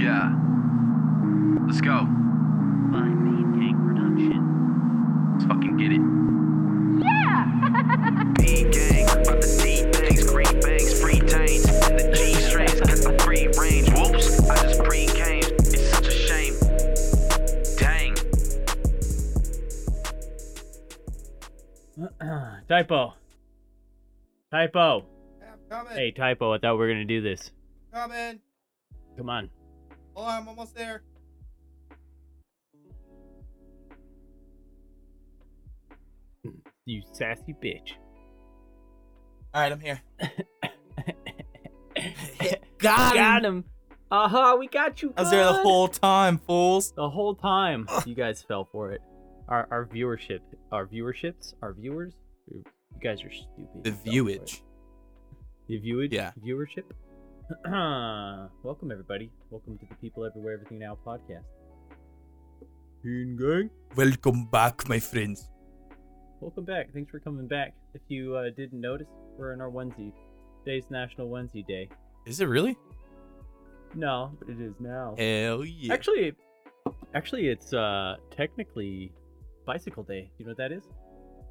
Yeah. Let's go. by Main Gang Production. Let's fucking get it. Yeah! B gang, about the D things, green bangs, free tames, and the G strings, got the free range. Whoops, I just pre came. It's such a shame. Dang. typo. Typo. Hey, typo. I thought we were gonna do this. Coming. Come on. On, I'm almost there. You sassy bitch. All right, I'm here. Got him. Got him. Uh huh. We got you. I was there the whole time, fools. the whole time. You guys fell for it. Our our viewership, our viewerships, our viewers. You guys are stupid. The You fell for viewage. The viewage. Yeah. Viewership. Welcome everybody. Welcome to the People Everywhere Everything Now podcast. Teen gang. Welcome back, my friends. Welcome back. Thanks for coming back. If you uh, didn't notice, we're in our onesie. Today's National Onesie Day. Is it really? No, but it is now. Hell yeah. Actually, actually, it's uh technically Bicycle Day. You know what that is?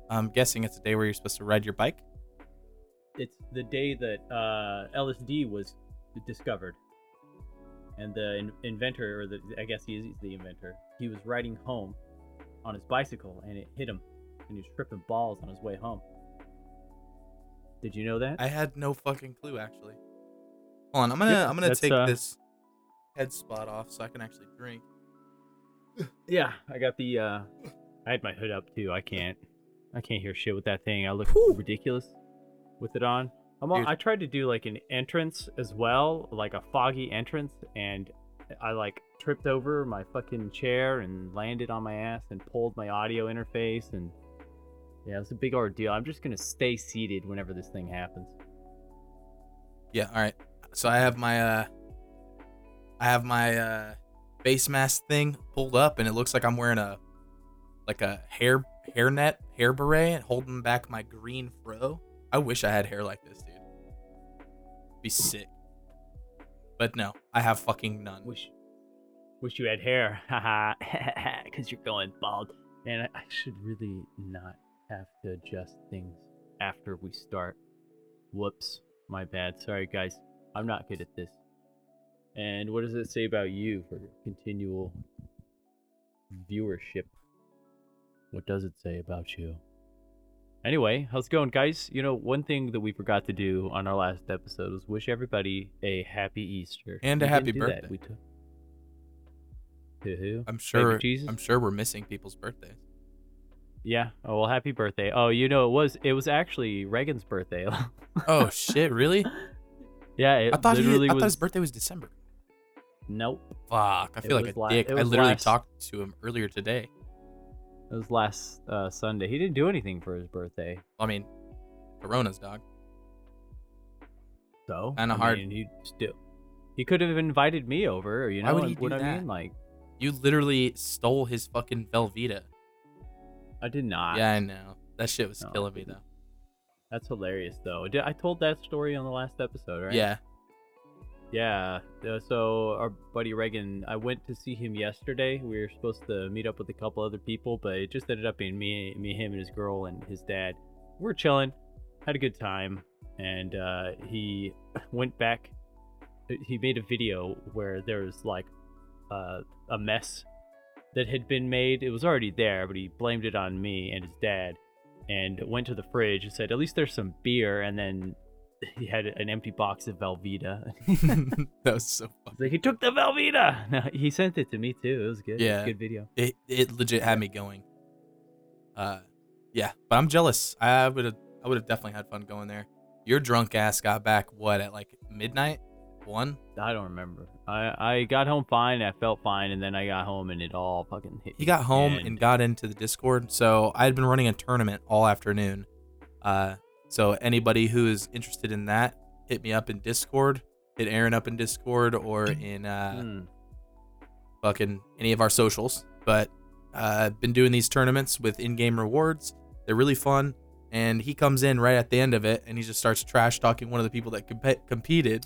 I'm guessing it's a day where you're supposed to ride your bike. It's the day that uh, LSD was discovered, and the in- inventor, or the I guess he is the inventor. He was riding home on his bicycle, and it hit him, and he was tripping balls on his way home. Did you know that? I had no fucking clue actually. Hold on, I'm gonna Yeah, I'm gonna take uh, this head spot off so I can actually drink. Yeah, I got the. uh I had my hood up too. I can't. I can't hear shit with that thing. I look Whew. ridiculous with it on. I'm. All, I tried to do like an entrance as well, like a foggy entrance, and I like tripped over my fucking chair and landed on my ass and pulled my audio interface and yeah, it was a big ordeal. I'm just gonna stay seated whenever this thing happens. Yeah, all right. So I have my uh I have my uh face mask thing pulled up and it looks like I'm wearing a like a hair hairnet, hair beret and holding back my green fro. I wish I had hair like this, dude. Be sick. But no, I have fucking none. Wish, wish you had hair, haha, because you're going bald. And I, I should really not have to adjust things after we start. Whoops, my bad. Sorry, guys. I'm not good at this. And what does it say about you for continual viewership? What does it say about you? Anyway, how's it going, guys? You know, one thing that we forgot to do on our last episode was wish everybody a happy Easter. And a happy didn't that. birthday. We took. To who? I'm Baby sure Jesus? I'm sure we're missing people's birthdays. Yeah. Oh well, happy birthday. Oh, you know, it was it was actually Reagan's birthday. Oh shit, really? yeah, it I thought he I was. thought his birthday was December. Nope, Fuck, I It feel like a la- dick. I literally last- talked to him earlier today. It was last uh, Sunday. He didn't do anything for his birthday, I mean, Corona's dog. so Kinda hard. mean, he still he could have invited me over. You know Why would he what do I that? mean? Like, You literally stole his fucking Velveeta. I did not. yeah, I know. That shit was No, killing me though. That's hilarious, though. I told that story on the last episode, right? Yeah. Yeah. uh, So our buddy Reagan, I went to see him yesterday. We were supposed to meet up with a couple other people, but it just ended up being me, me, him, and his girl and his dad. We're chilling, had a good time, and uh, he went back. He made a video where there was like uh, a mess that had been made. It was already there, but he blamed it on me and his dad, and went to the fridge and said, "At least there's some beer." And then he had an empty box of Velveeta. that was so funny. Like, he took the Velveeta. No, he sent it to me too. It was good. It was a Yeah. good video. It it legit had me going. Uh, yeah, but I'm jealous. I would have I would have definitely had fun going there. Your drunk ass got back what at like midnight, one. I don't remember. I I got home fine. I felt fine, and then I got home and it all fucking hit. He got home and, got into the Discord. So I had been running a tournament all afternoon. Uh, so anybody who is interested in that, hit me up in Discord. Hit Aaron up in Discord or in uh, Mm. fucking any of our socials. But I've uh, been doing these tournaments with in-game rewards. They're really fun. And he comes in right at the end of it, and he just starts trash talking one of the people that comp- competed.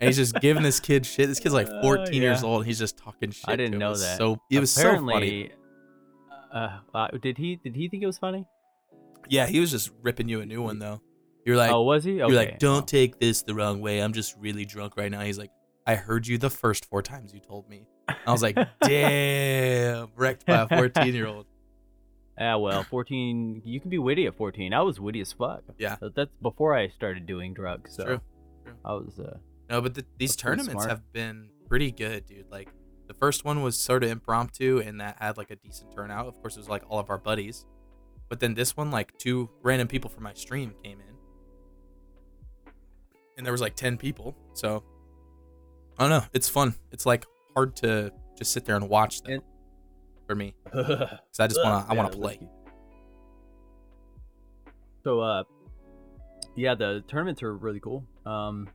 and he's just giving this kid shit. This kid's like Uh, 14 years old. And he's just talking shit. I didn't know that. So it was so funny. Apparently, Uh, uh, did he did he think it was funny? Yeah, he was just ripping you a new one though. You're like, oh, was he? Okay. you're like, don't take this the wrong way. I'm just really drunk right now. He's like, I heard you the first four times you told me. I was like, damn, wrecked by a 14 year old. Ah, well, 14. You can be witty at 14. I was witty as fuck. Yeah. But that's before I started doing drugs. So True. I was. uh No, but the, these tournaments smart. have been pretty good, dude. Like the first one was sort of impromptu and that had like a decent turnout. Of course, it was like all of our buddies. But then this one, like two random people from my stream came in. And there was like 10 people. So I don't know. It's fun. It's like hard to just sit there and watch them And- for me. Because I just want to, I want to Yeah, play. So, uh, yeah, the tournaments are really cool. Um,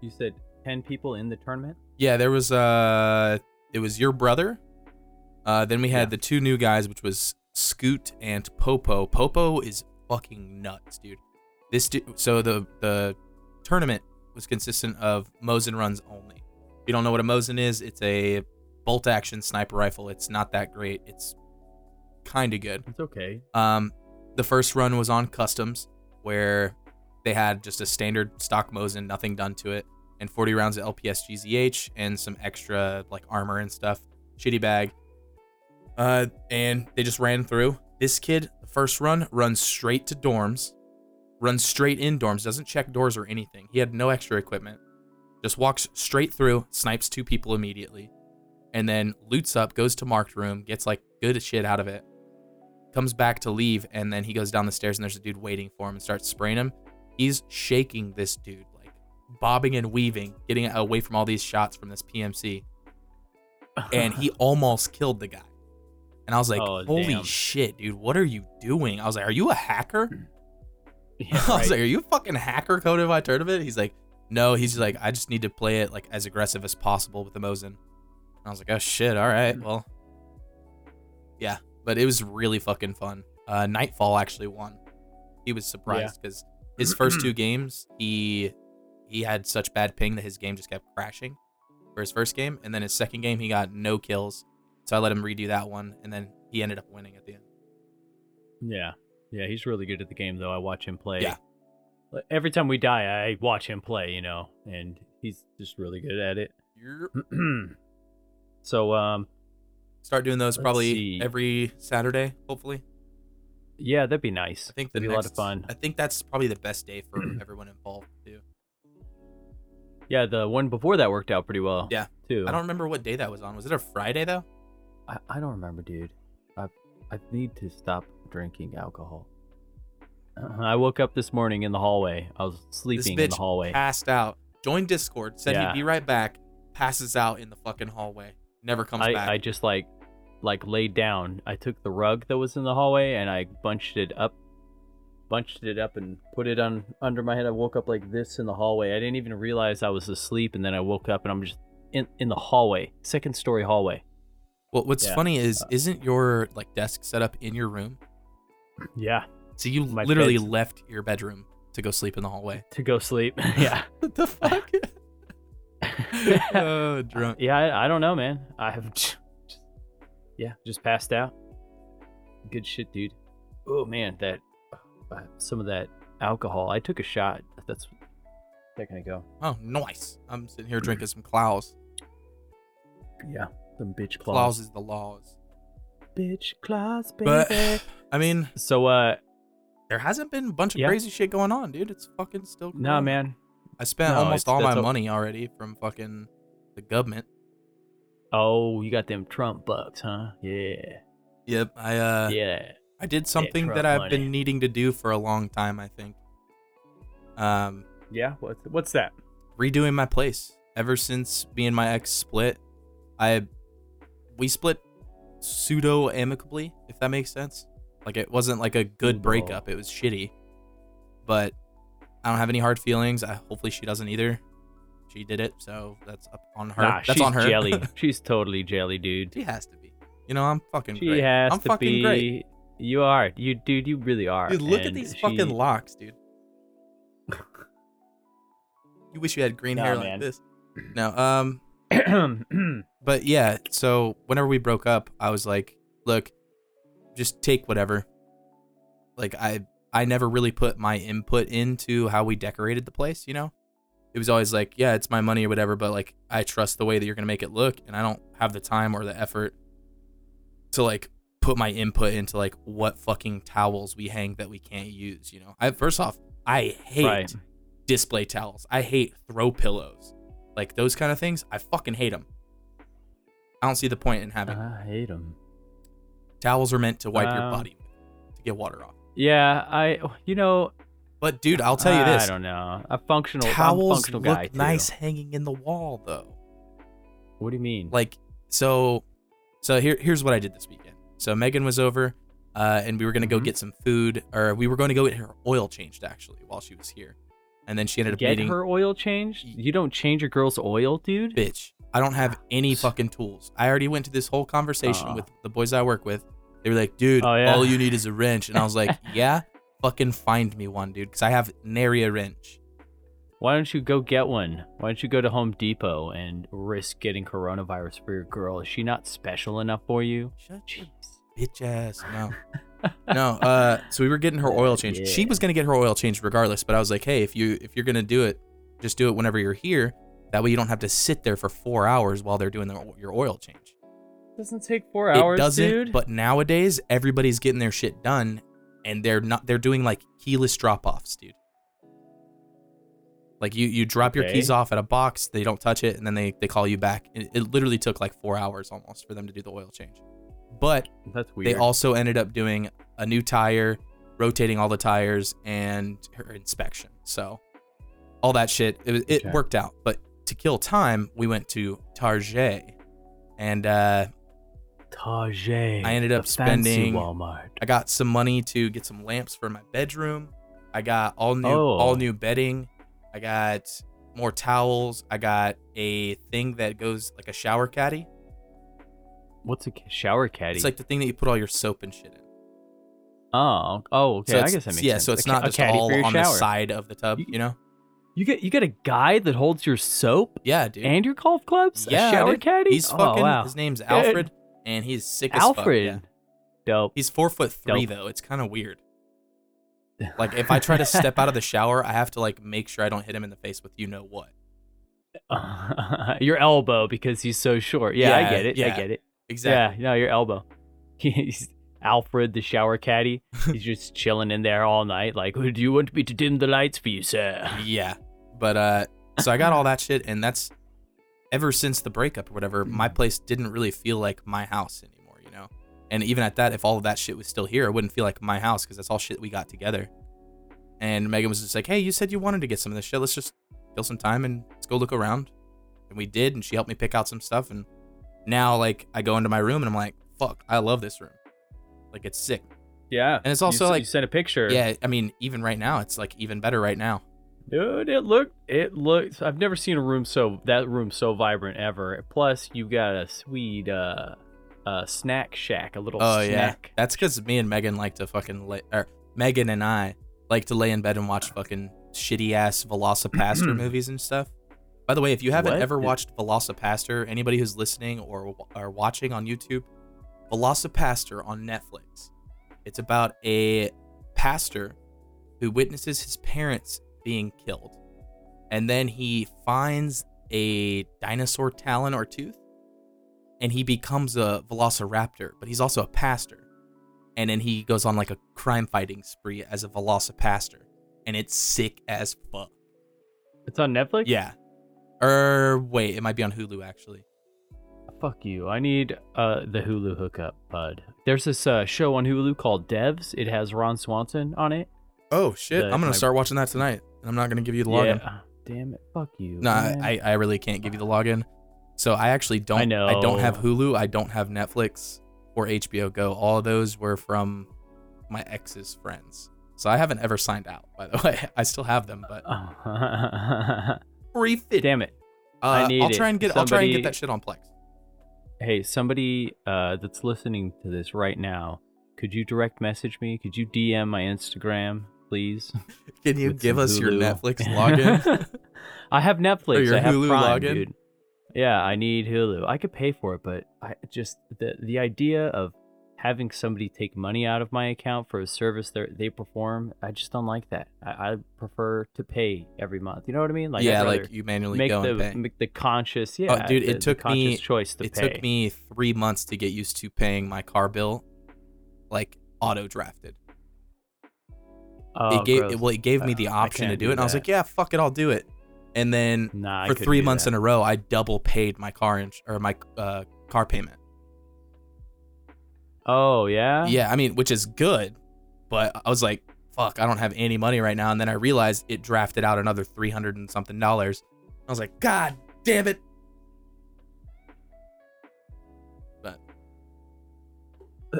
you said 10 people in the tournament? Yeah, there was uh it was your brother. Uh then we had Yeah. the two new guys which was Scoot and Popo. Popo is fucking nuts, dude. This so the the tournament was consistent of Mosin runs only. If you don't know what a Mosin is, it's a bolt action sniper rifle. It's not that great. It's kind of good. It's okay. Um, the first run was on customs, where they had just a standard stock Mosin, nothing done to it, and 40 rounds of LPS GZH and some extra like armor and stuff. Shitty bag. Uh, and they just ran through. This kid, the first run, runs straight to dorms, runs straight in dorms, doesn't check doors or anything. He had no extra equipment. Just walks straight through, snipes two people immediately, and then loots up, goes to marked room, gets like good shit out of it comes back to leave and then he goes down the stairs and there's a dude waiting for him and starts spraying him. He's shaking this dude, like bobbing and weaving, getting away from all these shots from this PMC. And he almost killed the guy. And I was like, Oh, holy damn. shit, dude, what are you doing? I was like, are you a hacker? Yeah, I was right. like, are you a fucking hacker coded by tournament? He's like, no, he's like, I just need to play it like as aggressive as possible with the Mosin. And I was like, oh shit, all right, well. Yeah, but it was really fucking fun. Uh, Nightfall actually won. He was surprised because his first two games, he he had such bad ping that his game just kept crashing for his first game, and then his second game he got no kills. So I let him redo that one, and then he ended up winning at the end. Yeah. Yeah, he's really good at the game, though. I watch him play. Yeah. Every time we die, I watch him play, you know, and he's just really good at it. You're so, um, Start doing those probably see. every Saturday, hopefully. yeah, that'd be nice. I think That'd be next, a lot of fun. I think that's probably the best day for everyone involved too. Yeah, the one before that worked out pretty well. Yeah. too. I don't remember what day that was on. Was it a Friday though? I, I don't remember, dude. I I need to stop drinking alcohol. Uh, I woke up this morning in the hallway. I was This sleeping in the hallway. passed out. Joined Discord. Said Yeah. he'd be right back. Passes out in the fucking hallway. Never comes I, back. I just like like laid down. I took the rug that was in the hallway and I bunched it up bunched it up and put it on under my head. I woke up like this in the hallway. I didn't even realize I was asleep and then I woke up and I'm just in in the hallway. Second story hallway. Well, what's Yeah. funny is, isn't your like desk set up in your room? Yeah. So you My literally left your bedroom to go sleep in the hallway. To go sleep. yeah. What the fuck? oh, drunk. Yeah, I, I don't know, man. I have just, yeah, just passed out. Good shit, dude. Oh man, that uh, some of that alcohol. I took a shot. That's a second ago. Oh, nice. I'm sitting here drinking some Klaus. Yeah, some bitch Klaus claws. is the laws. Bitch claws, baby. But I mean, so, uh, there hasn't been a bunch of Yeah. crazy shit going on, dude. It's fucking still. nah, corona. man. I spent No, almost all my a- money already from fucking the government. Oh, you got them Trump bucks, huh? Yeah, Yep, I uh, yeah. I did something Trump that I've money. been needing to do for a long time. I think. Um, Yeah. What's what's that? redoing my place. Ever since me and my ex split, I we split pseudo amicably, if that makes sense. Like it wasn't like a good breakup. It was shitty. But I don't have any hard feelings. I hopefully she doesn't either. She did it, so that's up on her. Nah, that's she's on her. jelly. she's totally jelly, dude. she has to be. You know, I'm fucking She great. has I'm to fucking be. great. You are, you dude. You really are. Dude, look at these she- fucking locks, dude. You wish you had green Nah, hair man. like this. No, um, but yeah. So whenever we broke up, I was like, look, just take whatever. Like I, I never really put my input into how we decorated the place. You know, it was always like, yeah, it's my money or whatever. But like, I trust the way that you're gonna make it look, and I don't have the time or the effort to like put my input into like what fucking towels we hang that we can't use. You know, I first off, I hate Right. display towels. I hate throw pillows. Like those kind of things, I fucking hate them. I don't see the point in having I hate them. towels are meant to wipe your Um, body to get water off. Yeah, I. You know, But dude, I'll tell you this. I don't know. A functional I'm towels functional look guy too. nice hanging in the wall, though. What do you mean? Like so, so here here's what I did this weekend. So Megan was over, uh, and we were gonna go Mhm. get some food, or we were going to go get her oil changed actually while she was here, and then she ended up get meeting her oil changed? You don't change your girl's oil, dude. bitch. I don't have any fucking tools. I already went to this whole conversation Aw. with the boys I work with. They were like, dude, Oh, yeah? all you need is a wrench. And I was like, yeah, fucking find me one, dude. Because I have nary a wrench. Why don't you go get one? Why don't you go to Home Depot and risk getting coronavirus for your girl? Is she not special enough for you? Shut Jeez. bitch ass. No. no. Uh, so we were getting her oil changed. She was gonna get her oil changed regardless, but I was like, hey, if you if you're gonna do it, just do it whenever you're here. That way you don't have to sit there for four hours while they're doing the, your oil change. Doesn't take four hours, it doesn't dude. but nowadays everybody's getting their shit done and they're not they're doing like keyless drop-offs dude like you you drop your keys off at a box they don't touch it and then they they call you back it, it literally took like four hours almost for them to do the oil change but That's weird. they also ended up doing a new tire rotating all the tires and her inspection so all that shit it, was- it Okay. worked out but to kill time we went to target and uh Tajay. I ended up spending- Walmart. I got some money to get some lamps for my bedroom. I got all new Oh. all new bedding. I got more towels. I got a thing that goes like a shower caddy. What's a shower caddy? It's like the thing that you put all your soap and shit in. oh, oh, okay. So I it's- guess that makes yeah, sense. so it's A not a just all on the side of the tub, You- you know? You get you get a guy that holds your soap Yeah, dude. and your golf clubs. yeah, a shower dude. caddy. He's oh, fucking. wow. His name's Alfred, and he's sick as Alfred. fuck. Yeah. Dope. He's four foot three Dope. though. It's kind of weird. Like if I try to step out of the shower, I have to like make sure I don't hit him in the face with you know what. your elbow because he's so short. Yeah, Yeah, I get it. Yeah. I get it. Exactly. Yeah, no, your elbow. He's Alfred, the shower caddy. He's just chilling in there all night. Like, do you want me to dim the lights for you, sir? Yeah. But uh so I got all that shit and that's ever since the breakup or whatever, my place didn't really feel like my house anymore, you know. And even at that, if all of that shit was still here, it wouldn't feel like my house because that's all shit we got together. And Megan was just like, "Hey, you said you wanted to get some of this shit. Let's just kill some time and let's go look around." And we did, and she helped me pick out some stuff. And now, like, I go into my room and I'm like, "Fuck, I love this room. Like, it's sick." Yeah. And it's also s- like- you sent a picture. Yeah, I mean, even right now, it's like even better right now. Dude, it looked it looks I've never seen a room so that room so vibrant ever. Plus you got a sweet uh uh snack shack, a little Oh yeah, that's because me and Megan like to fucking lay, or Megan and I like to lay in bed and watch fucking shitty ass VelociPastor movies and stuff. By the way, if you haven't What? ever watched VelociPastor, anybody who's listening or are watching on YouTube, VelociPastor on Netflix. It's about a pastor who witnesses his parents being killed, and then he finds a dinosaur talon or tooth and he becomes a velociraptor, but he's also a pastor. And then he goes on like a crime fighting spree as a velocipastor. And it's sick as fuck. It's on Netflix? Yeah. Er, wait, it might be on Hulu actually. Fuck you. I need uh the Hulu hookup, bud. There's this uh, show on Hulu called Devs. It has Ron Swanson on it. Oh shit! The- I'm gonna my- start watching that tonight. And I'm not gonna give you the login. Yeah. Damn it. Fuck you. No, man. I, I really can't give you the login. So I actually don't. I know. I don't have Hulu. I don't have Netflix or HBO Go. All of those were from my ex's friends. So I haven't ever signed out. By the way, I still have them, but free fit. Damn it. Uh, I need I'll try and get. I'll try and get that shit on Plex. Hey, somebody uh, that's listening to this right now, could you direct message me? Could you DM my Instagram, please? Can you with give us your Netflix login? I have Netflix. Or your I have Hulu Prime, login? dude. Yeah, I need Hulu. I could pay for it, but I just the the idea of having somebody take money out of my account for a service that they perform, I just don't like that. I, I prefer to pay every month. You know what I mean? I'd yeah, like you manually make go the and pay. make the conscious. Yeah, Oh, dude, it the- the took me- choice to it pay. took me three months to get used to paying my car bill, like auto drafted. Oh, it gave gross. well, it gave me Uh, the option to do do it, and I was like, yeah, fuck it, I'll do it. And then Nah, for three months that. in a row, I double paid my car ins- or my uh, car payment. Oh yeah. Yeah, I mean, which is good, but I was like, fuck, I don't have any money right now. And then I realized it drafted out another three hundred and something dollars. I was like, God damn it. But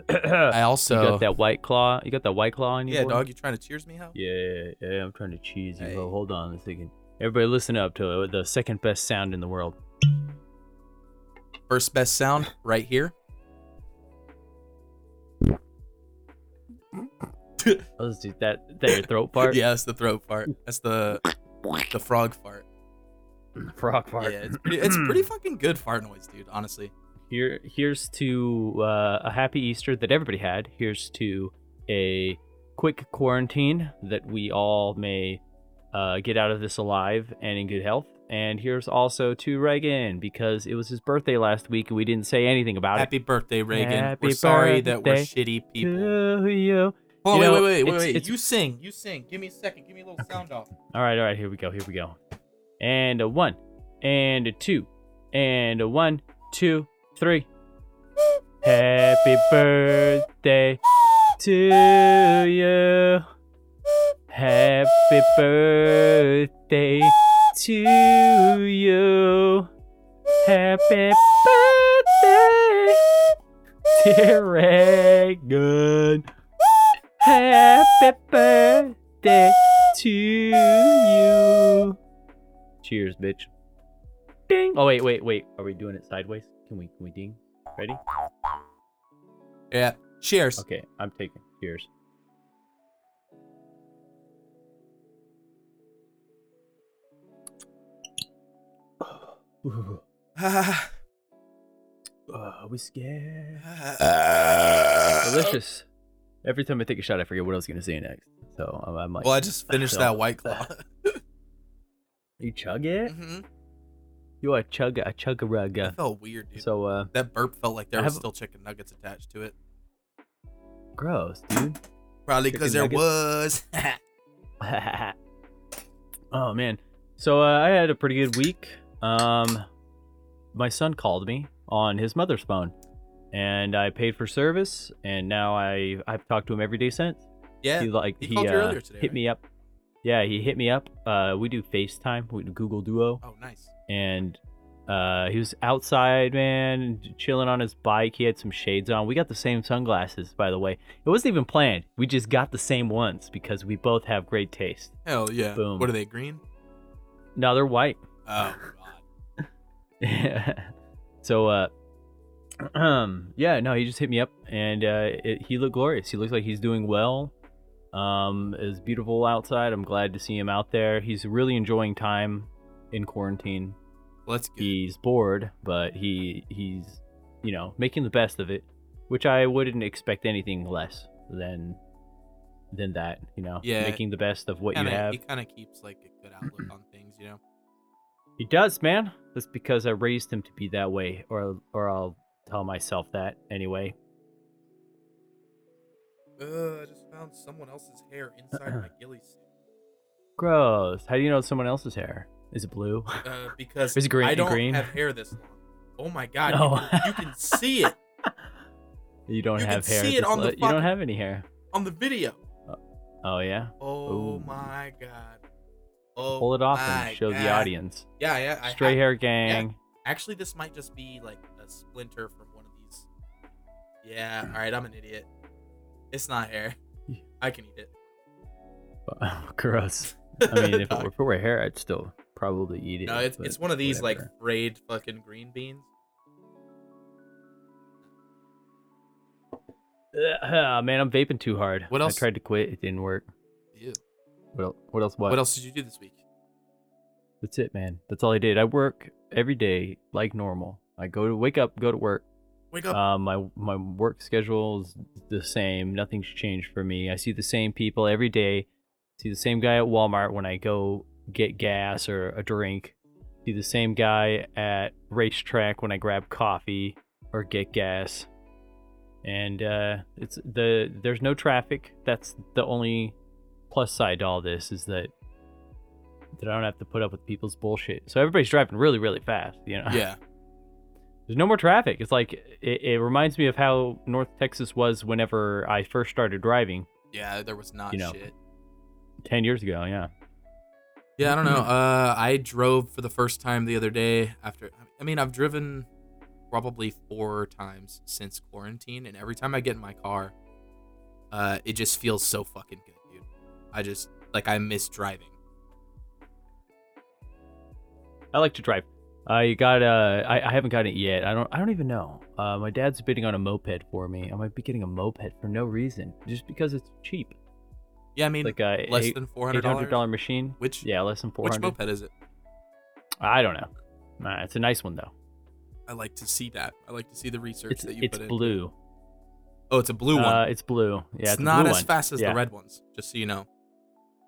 I also you got that white claw. You got that white claw on you. yeah, boy? dog, you trying to cheers me? How? Yeah, yeah, I'm trying to cheese you. Hey. Oh, hold on a second. Everybody listen up to the second best sound in the world. First best sound right here. Oh, is that that your throat part? yeah, that's the throat part. That's the the frog fart. Frog fart. Yeah, it's pretty, it's pretty fucking good fart noise, dude. Honestly. Here, here's to uh, a happy Easter that everybody had. Here's to a quick quarantine that we all may uh, get out of this alive and in good health. And here's also to Reagan because it was his birthday last week and we didn't say anything about it. Happy birthday, Reagan. Happy we're sorry that we're shitty people. You. Oh, You wait, know, wait, wait, wait, it's- wait. it's- You sing. You sing. Give me a second. Give me a little sound off. All right, all right, here we go, here we go. And a one, and a two, and a one, two, three. Happy birthday to you. Happy birthday to you. Happy birthday, dear Reagan. Happy birthday to you. Cheers, bitch. Ding. Oh wait, wait, wait. Are we doing it sideways? Can we can we ding? Ready? Yeah. Cheers. Okay, I'm taking. Cheers. Ooh, uh, whiskey. Delicious. Every time I take a shot, I forget what I was gonna say next. So I'm, I'm like, well, I just finished so- that white claw. you chug it? hmm You a chug a chug a rug. That felt weird, dude. So uh, that burp felt like there I was have- still chicken nuggets attached to it. gross, dude. Probably because there was. oh man. So uh, I had a pretty good week. Um, my son called me on his mother's phone, and I paid for service, and now I I've talked to him every day since. yeah. he like he he, uh, today, hit right? me up. Yeah, he hit me up. Uh, we do FaceTime, we do Google Duo, Oh, nice. and uh, he was outside, man, chilling on his bike. He had some shades on. We got the same sunglasses, by the way. It wasn't even planned. We just got the same ones because we both have great taste. Hell yeah. Boom. What are they? Green? No, they're white. Oh. so, uh, um, yeah, no, he just hit me up, and uh, it, he looked glorious. He looks like he's doing well. Um, it's beautiful outside. I'm glad to see him out there. He's really enjoying time in quarantine. Good. he's bored, but he he's you know making the best of it, which I wouldn't expect anything less than than that. You know, Yeah. making the best of what kinda, you have. He kind of keeps like a good outlook on things, you know. He does, man. That's because I raised him to be that way, or or I'll tell myself that anyway. Uh, I just found someone else's hair inside my ghillie suit. Gross. How do you know someone else's hair? Is it blue? Uh, because Is it green- I don't green? have hair this long. Oh my god, No. you, can, you can see it you don't You can have hair. see it on the you don't have any hair. on the video. Oh yeah. Oh Ooh. my god. Oh Pull it off and show the audience. Yeah, yeah. I Stray ha- hair gang. Actually, this might just be like a splinter from one of these. Yeah. All right, I'm an idiot. It's not hair. I can eat it. Gross. I mean, if it, were, if it were hair, I'd still probably eat it. no, it's it's one of these like whatever. frayed fucking green beans. Uh, man, I'm vaping too hard. What else? I tried to quit. It didn't work. What else? What else? What? What else did you do this week? That's it, man. That's all I did. I work every day like normal. I go to wake up, go to work. Wake up. Um, my my work schedule is the same. Nothing's changed for me. I see the same people every day. See the same guy at Walmart when I go get gas or a drink. See the same guy at RaceTrac when I grab coffee or get gas. And uh, it's the there's no traffic. That's the only plus side to all this is that that I don't have to put up with people's bullshit. So everybody's driving really really fast. You know. yeah. There's no more traffic. It's like it, it reminds me of how North Texas was whenever I first started driving Yeah, there was not You know. shit. ten years ago. Yeah. Yeah, I don't know. Uh, I drove for the first time the other day after. I mean, I've driven probably four times since quarantine, and every time I get in my car, uh, it just feels so fucking good. I just like I miss driving. I like to drive. I got uh, I, I haven't gotten it yet. I don't I don't even know. Uh, my dad's bidding on a moped for me. I might be getting a moped for no reason, just because it's cheap. Yeah, I mean, Like a less eight- than four hundred dollars dollar machine. Which Yeah, less than four hundred. Which moped is it? I don't know. Nah, it's a nice one though. I like to see that. I like to see the research It's that you it's put in. blue. Oh, it's a blue one. Uh, it's blue. Yeah, it's, it's, not as one. fast as Yeah. the red ones. Just so you know.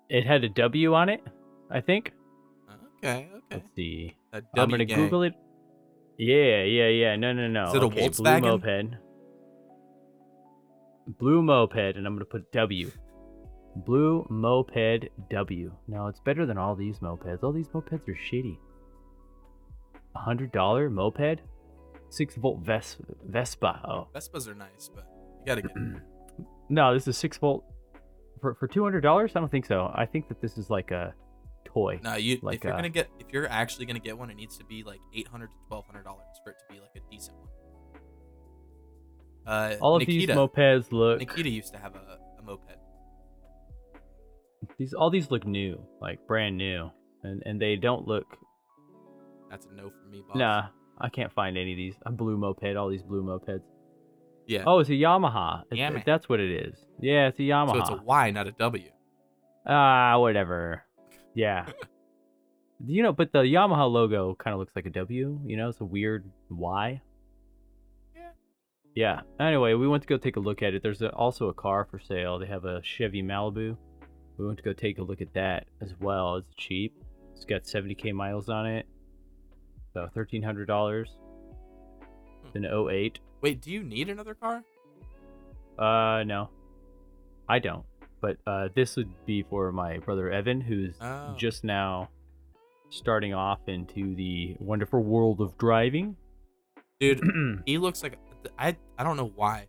It had a W on it. I think. Okay, okay. Let's see. I'm gonna gang. Google it. Yeah, yeah, yeah. No, no, no. Is it a okay, Volkswagen? Blue moped. Blue moped, and I'm gonna put W. Blue moped W. Now it's better than all these mopeds. All these mopeds are shitty. A hundred dollar moped, six volt Ves- Vespa. Oh Vespas are nice, but you gotta get. no, this is six volt for for two hundred dollars. I don't think so. I think that this is like a toy. No, you Like, if you're uh, gonna get if you're actually gonna get one, it needs to be like eight hundred to twelve hundred dollars for it to be like a decent one. Uh, All of Nikita, these mopeds look. Nikita used to have a, a moped. These all these look new, like brand new, and and they don't look. That's a no for me, boss. Nah, I can't find any of these. A blue moped, all these blue mopeds. Yeah. Oh, it's a Yamaha. It's- Yamaha. That's what it is. Yeah, it's a Yamaha. so it's a Y, not a W. Ah, whatever. Yeah. you know, but the Yamaha logo kind of looks like a W. You know, it's a weird Y. Yeah. Yeah. Anyway, we went to go take a look at it. There's a, also a car for sale. They have a Chevy Malibu. We went to go take a look at that as well. It's cheap. It's got 70k miles on it. So $1,300. It's an 08. Wait, do you need another car? Uh, no, I don't. But uh, this would be for my brother Evan, who's Oh. just now starting off into the wonderful world of driving. Dude, he looks like I I don't know why,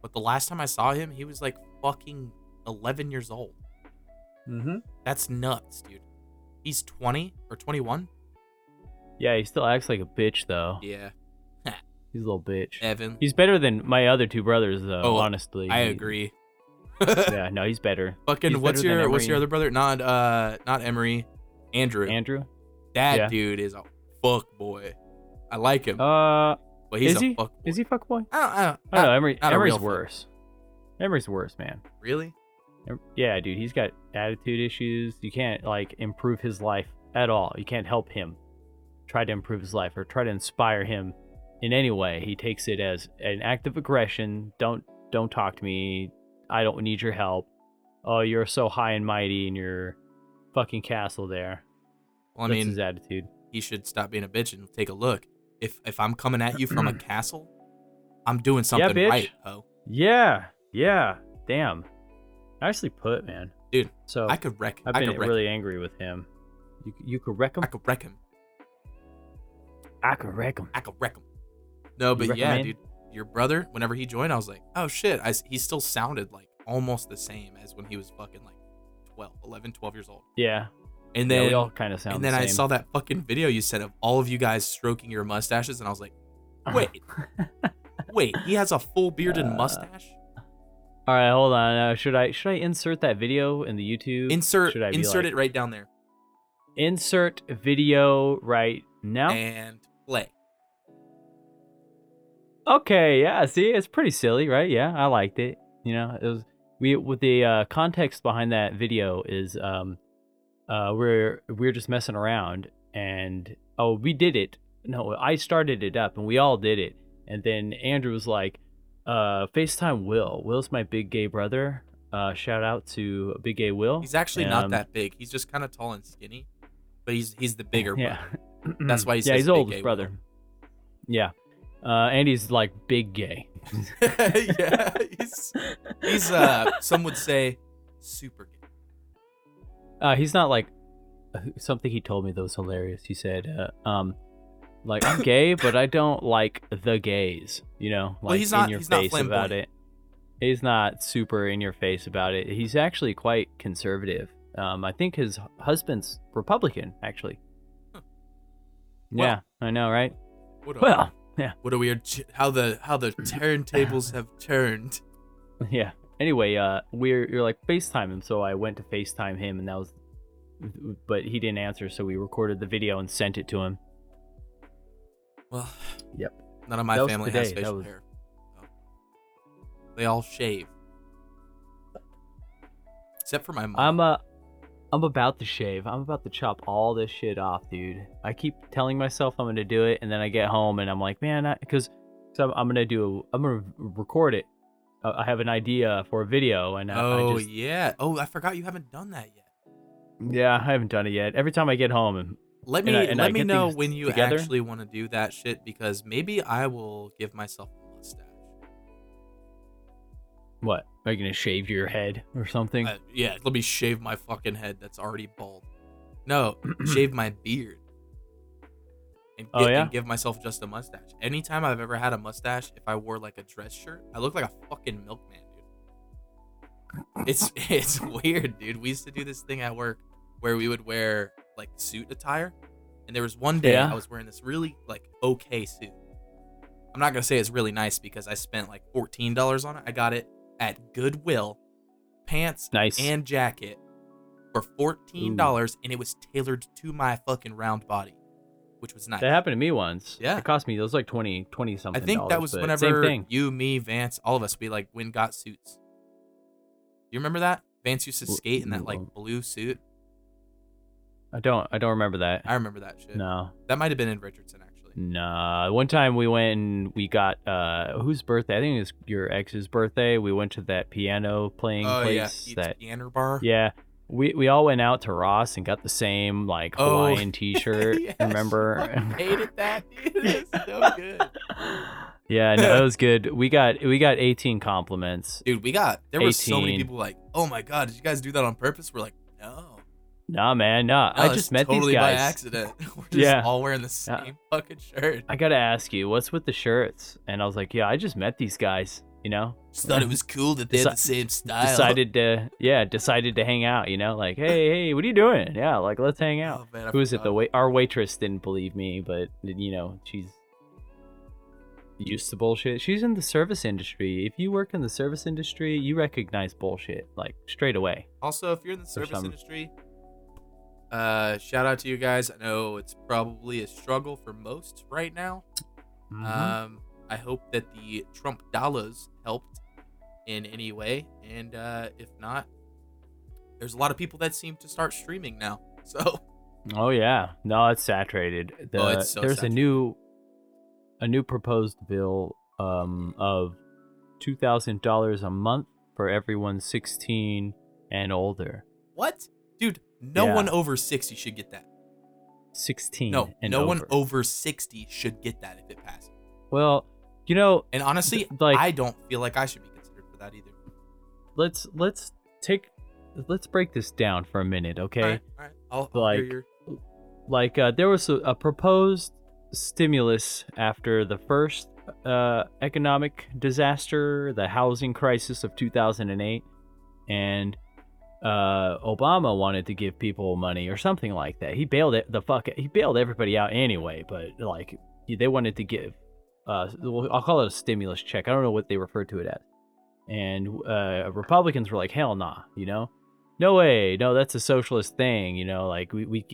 but the last time I saw him, he was like fucking 11 years old. mm-hmm. That's nuts, dude. He's 20 or 21. Yeah, he still acts like a bitch though. Yeah, He's a little bitch. Evan. He's better than my other two brothers though. Oh, honestly, I agree. yeah, no, he's better. Fucking He's what's better your what's your other brother? Not uh not Emery, Andrew. Andrew. that yeah. dude is a fuck boy. I like him, Uh, but he's is a he? fuck boy. Is he fuckboy? I don't, I don't, I don't know. Emery, Emery's fuck- worse. Emery's worse, man. Really? Yeah, dude, he's got attitude issues. You can't like improve his life at all. You can't help him try to improve his life or try to inspire him in any way. He takes it as an act of aggression. Don't don't talk to me. I don't need your help. Oh, you're so high and mighty in your fucking castle there. Well, I That's mean, his attitude. he should stop being a bitch and take a look. If if I'm coming at you from a castle, I'm doing something bitch. right, ho. Yeah, yeah. Damn. Nicely put, man. Dude, So I could wreck. I've I been wreck. really angry with him. You you could wreck him. I could wreck him. I could wreck him. I could wreck him. No, but yeah, dude, your brother. Whenever he joined, I was like, oh shit. I he still sounded like almost the same as when he was fucking like 12, 11, 12 years old. Yeah. And yeah, then we all kind of sound. and then the I saw that fucking video you sent of all of you guys stroking your mustaches, and I was like, wait, wait, he has a full bearded Uh, mustache. All right, hold on. Uh, should I should I insert that video in the YouTube? Insert should I insert like, it right down there Insert video right now. and play. Okay, yeah. See, it's pretty silly, right? Yeah, I liked it. You know, it was we with the uh, context behind that video is um uh we're we're just messing around and oh, we did it. No, I started it up, and we all did it. And then Andrew was like, uh, "FaceTime Will. Will's my big gay brother. Uh, shout out to Big Gay Will. He's actually not Um, that big. He's just kind of tall and skinny, but he's he's the bigger Yeah, brother. That's why he yeah, he's oldest brother. Will. Yeah, uh, and he's like big gay. yeah, he's he's uh some would say super gay. Uh, he's not like something he told me that was hilarious. He said, uh, um, like I'm gay, but I don't like the gays. You know, like Well, he's in not- your he's not face about it. He's not super in your face about it. He's actually quite conservative. Um, I think his husband's Republican, actually. Well- yeah, I know, right? Well, yeah, what a weird ch- how the how the turntables have turned. yeah. Anyway, uh, we're you're like FaceTime him, so I went to FaceTime him, and that was, but he didn't answer, so we recorded the video and sent it to him. Well, Yep. None of my That family has facial was- hair. so. They all shave, except for my mom. I'm uh I'm about to shave. I'm about to chop all this shit off, dude. I keep telling myself I'm gonna do it, and then I get home and I'm like, man, because I'm, I'm gonna do. I'm gonna record it. Uh, I have an idea for a video, and I, oh I just, yeah. Oh, I forgot you haven't done that yet. yeah, I haven't done it yet. Every time I get home, and Let And me I- and let me know when you together. actually want to do that shit because maybe I will give myself a. what? Are you gonna shave your head or something? Uh, yeah, let me shave my fucking head that's already bald. No, shave my beard. And, Oh, yeah? and give myself just a mustache. Anytime I've ever had a mustache, if I wore like a dress shirt, I look like a fucking milkman, dude. It's it's weird, dude. We used to do this thing at work where we would wear like suit attire, and there was one day Yeah. I was wearing this really like okay suit. I'm not gonna say it's really nice because I spent like fourteen dollars on it. I got it at Goodwill, pants Nice. and jacket for fourteen dollars, and it was tailored to my fucking round body, which was nice. that happened to me once. Yeah. it cost me. It was like 20 20 something. I think that was whenever you, me, Vance, all of us, we like and got suits. You remember that? Vance used to skate in that like blue suit. I don't. I don't remember that. I remember that shit. No. That might have been in Richardson actually. Nah. One time we went and we got uh whose birthday? I think it was your ex's birthday. We went to that piano playing Oh yeah, place. Pete's that Piano Bar. yeah. We we all went out to Ross and got the same like Oh. Hawaiian T-shirt. Yes, remember? I hated that, dude. So good. yeah, no, it was good. We got we got 18 compliments. Dude, we got there were so many people like, "Oh my god, did you guys do that on purpose?" We're like. Nah, man, nah. No, I oh, just met totally these by guys. accident. We're just Yeah. all wearing the Yeah. same fucking shirt. I gotta ask you, what's with the shirts? And I was like, yeah, I just met these guys. You know, Just thought it was cool that they had the same style. decided to yeah, decided to hang out. You know, like hey, hey, what are you doing? Yeah, like let's hang oh, out. Oh, man, Who is it? The wait, our waitress didn't believe me, but you know she's used to bullshit. She's in the service industry. If you work in the service industry, you recognize bullshit like straight away. Also, if you're in the service some- industry, uh, shout out to you guys. I know it's probably a struggle for most right now. Mm-hmm. Um, I hope that the Trump dollars helped in any way, and uh, if not, there's a lot of people that seem to start streaming now. So oh yeah, no, it's saturated. The, Oh, it's so there's saturated. a new, a new proposed bill um of two thousand dollars a month for everyone sixteen and older. what, dude? No Yeah. one over sixty should get that. Sixteen. No, and no over. one over sixty should get that if it passes. Well, you know, And honestly, Th- like- I don't feel like I should be considered for that either. let's let's take let's break this down for a minute, okay? All right, all right. I'll, I'll Like- hear your Like uh, there was a, a proposed stimulus after the first uh, economic disaster, the housing crisis of 2008, and uh, Obama wanted to give people money or something like that. He bailed it, the fuck he bailed everybody out anyway, but like they wanted to give uh, I'll call it a stimulus check. I don't know what they referred to it as. And uh, Republicans were like, hell nah, you know? No way. No, that's a socialist thing, you know? Like, we, we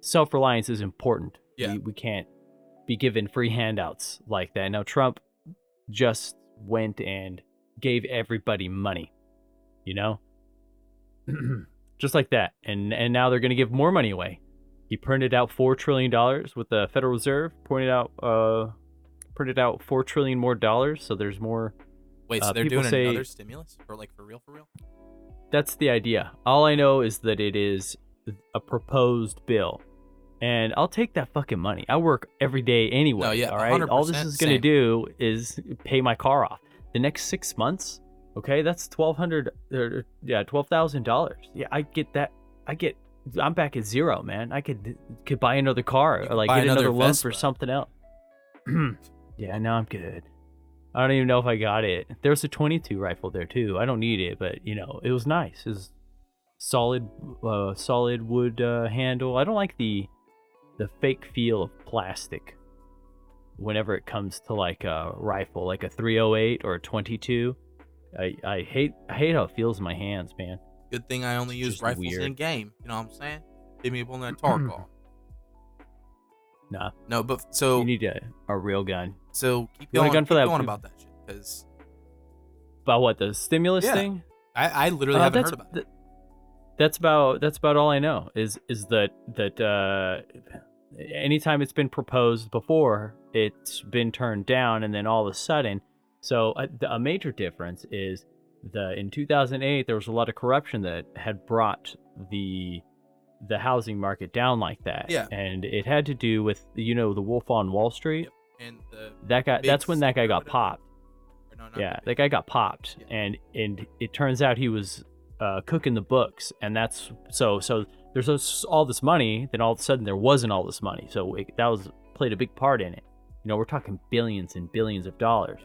self reliance is important. Yeah. We, we can't be given free handouts like that. Now, Trump just went and gave everybody money, you know? just like that. And, and now they're going to give more money away. he printed out four trillion dollars with the Federal Reserve. Pointed out, uh, printed out four trillion more dollars. So there's more. Wait, so Uh, they're doing say- another stimulus for like for real, for real? That's the idea. All I know is that it is a proposed bill, and I'll take that fucking money. I work every day anyway. No, yeah, all right. All this is gonna do is pay my car off. The next six months, okay, that's twelve hundred. Uh, yeah, twelve thousand dollars. Yeah, I get that. I get. I'm back at zero, man. I could could buy another car or like get another another loan for something else. yeah, no, I'm good. I don't even know if I got it. There's a 22 rifle there too. I don't need it, but you know, it was nice. It was solid, uh, solid wood uh, handle. I don't like the the fake feel of plastic. Whenever it comes to like a rifle, like a 308 or a 22, I I hate I hate how it feels in my hands, man. Good thing I only use rifles weird. in game. You know what I'm saying? Hit me up on that Tarkov. Nah, No, but so you need a, a real gun. so keep You going, gun for keep that? going about that shit because About what the stimulus Yeah. thing? I, I literally Uh, haven't heard about it. that's about that's about all I know. Is is that that uh, anytime it's been proposed before, it's been turned down, and then all of a sudden, so a, a major difference is the in 2008 there was a lot of corruption that had brought the the housing market down like that. Yeah. and it had to do with you know the Wolf on Wall Street. And the That guy. That's when that guy got popped. no, Yeah, that guy got popped, Yeah. and and it turns out he was uh, cooking the books, and that's so so. There's all this money, then all of a sudden there wasn't all this money, so it, that was played a big part in it. You know, we're talking billions and billions of dollars,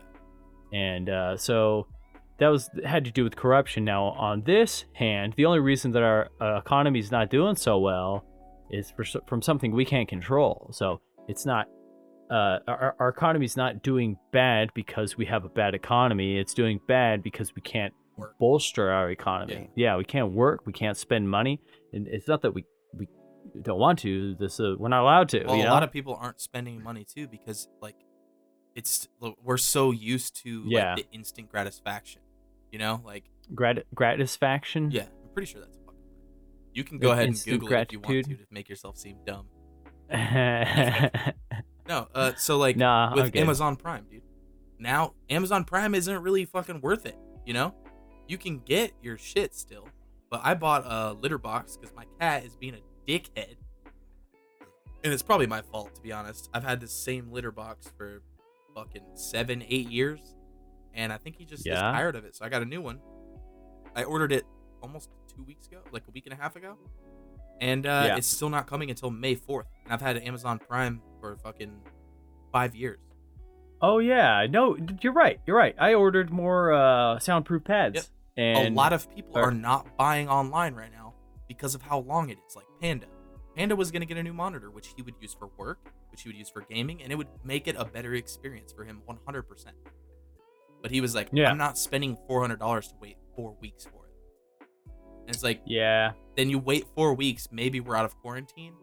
and uh, so that was had to do with corruption. Now, on this hand, the only reason that our uh, economy is not doing so well is for, from something we can't control. So it's not uh, our, our economy is not doing bad because we have a bad economy. It's doing bad because we can't Work. bolster our economy. Yeah. we can't work. We can't spend money. And it's not that we we don't want to. This uh, we're not allowed to. Well, you a lot of people aren't spending money too because like it's we're so used to Yeah. like the instant gratification. You know, like Grat- gratisfaction. yeah, I'm pretty sure that's a fucking word. You can go Like ahead and Google it if you want to to make yourself seem dumb. No, uh, so like I'm with. Amazon Prime, dude. Now Amazon Prime isn't really fucking worth it. You know, you can get your shit still, but I bought a litter box because my cat is being a dickhead, and it's probably my fault to be honest. I've had this same litter box for fucking seven, eight years, and I think he just is tired of it. So I got a new one. I ordered it almost two weeks ago, like a week and a half ago, and uh, Yeah. it's still not coming until May fourth. And I've had Amazon Prime for fucking five years. Oh yeah, no, you're right. You're right. I ordered more uh, soundproof pads, Yep. and a lot of people or- are not buying online right now because of how long it is. Like Panda. Panda was going to get a new monitor, which he would use for work, which he would use for gaming, and it would make it a better experience for him 100%. But he was like, Yeah. I'm not spending $400 to wait four weeks for it. And it's like, yeah, then you wait four weeks, maybe we're out of quarantine,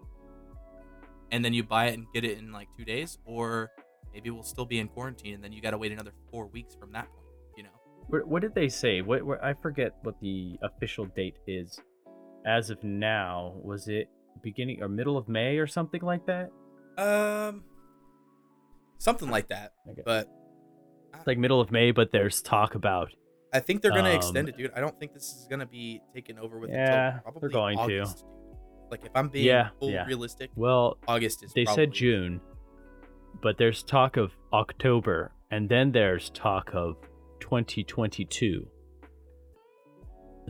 and then you buy it and get it in like two days, or maybe we'll still be in quarantine, and then you got to wait another four weeks from that point, you know? What, what did they say? What, what I forget what the official date is. As of now, was it beginning or middle of May or something like that? Um, something like that. Okay. But It's like middle of May, but there's talk about I think they're gonna Um, extend it, dude. I don't think this is gonna be taken over with Yeah, until probably they're going to. August, dude. Like if I'm being Yeah, full yeah. realistic, well, August is. they probably- said June, but there's talk of October, and then there's talk of 2022.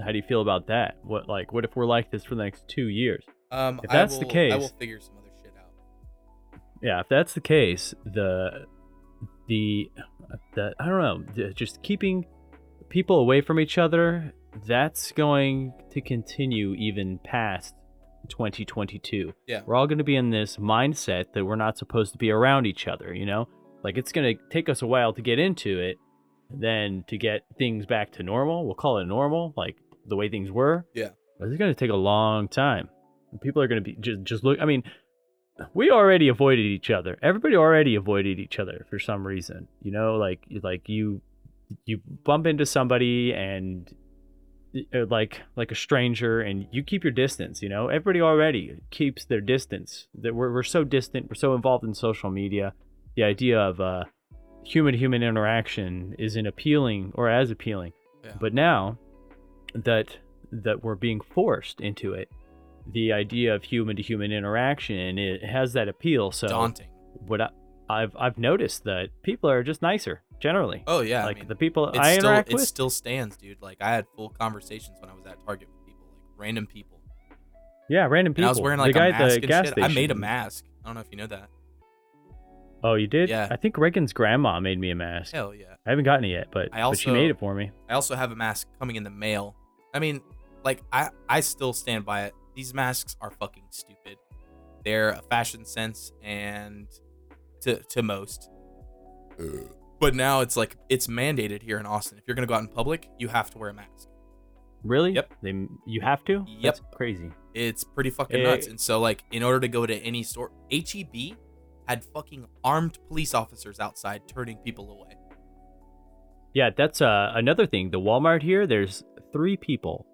How do you feel about that? What like what if we're like this for the next two years? Um, if I that's the case, I will figure some other shit out. Yeah, if that's the case, the the the I don't know, just keeping people away from each other, that's going to continue even past 2022. Yeah. We're all going to be in this mindset that we're not supposed to be around each other, you know? Like it's going to take us a while to get into it, then to get things back to normal. We'll call it normal, like the way things were. Yeah. But it's going to take a long time. People are going to be just just look I mean, we already avoided each other. Everybody already avoided each other for some reason. You know, like like you you bump into somebody and uh, like like a stranger and you keep your distance you know everybody already keeps their distance that we're, we're so distant we're so involved in social media the idea of uh human human interaction isn't appealing or as appealing Yeah. but now that that we're being forced into it the idea of human to human interaction it has that appeal so daunting. what I, i've i've noticed that people are just nicer generally Oh yeah, like I mean, the people i still, interact it with still stands, dude. Like I had full conversations when I was at Target with people, like random people. yeah random people And I was wearing the like guy a mask the and shit. station I made a mask. I don't know if you know that. Oh, you did? Yeah. I think Reagan's grandma made me a mask. Hell yeah. I haven't gotten it yet, but, I but she made it for me. I also have a mask coming in the mail. I mean, like I I still stand by it. These masks are fucking stupid. They're a fashion sense and to to most. But now it's like it's mandated here in Austin. If you're gonna go out in public, you have to wear a mask. Really? Yep. They, you have to? Yep. That's crazy. It's pretty fucking Eh. nuts. And so like in order to go to any store, HEB had fucking armed police officers outside turning people away. Yeah, that's uh, another thing. The Walmart here, there's three people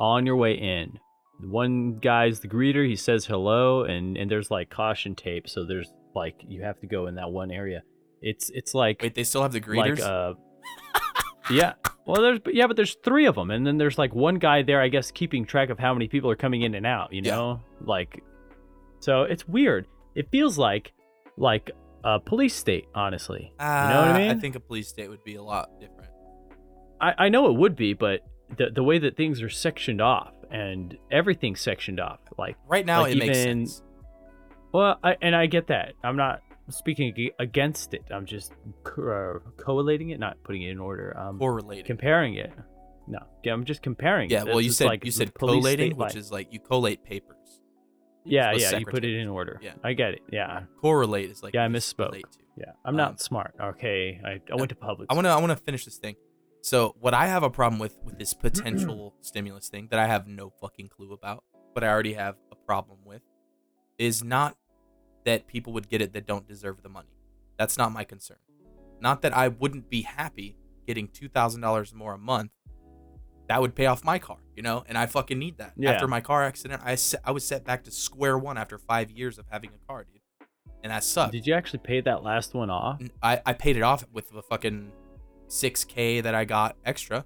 on your way in. One guy's the greeter. He says hello, and and there's like caution tape. So there's like you have to go in that one area. It's it's like Wait, they still have the greeters? like uh, yeah. Well, there's yeah, but there's three of them, and then there's like one guy there, I guess, keeping track of how many people are coming in and out. You Yeah. know, like, so it's weird. It feels like like a police state, honestly. you know what Uh, I mean? I think a police state would be a lot different. I, I know it would be, but the the way that things are sectioned off and everything's sectioned off, like Right now, Like it makes sense. well, I, and I get that. I'm not speaking against it. I'm just co- uh, collating it, not putting it in order. Um, Correlated. comparing it. No, yeah, I'm just comparing. Yeah, it. well, you said like you said collating, which is like you collate papers. yeah, yeah. You put it in order. Yeah. I get it. Yeah, Correlate is like Yeah, I misspoke. yeah. I'm not Um, smart. Okay, I, I went to public. I want to I want to finish this thing. So what I have a problem with with this potential stimulus thing that I have no fucking clue about, but I already have a problem with, is not that people would get it that don't deserve the money. That's not my concern. Not that I wouldn't be happy getting two thousand dollars more a month. That would pay off my car, you know, and I fucking need that. Yeah. After my car accident, I se- I was set back to square one after five years of having a car, dude, and that sucked. Did you actually pay that last one off? I I paid it off with the fucking 6k that I got extra.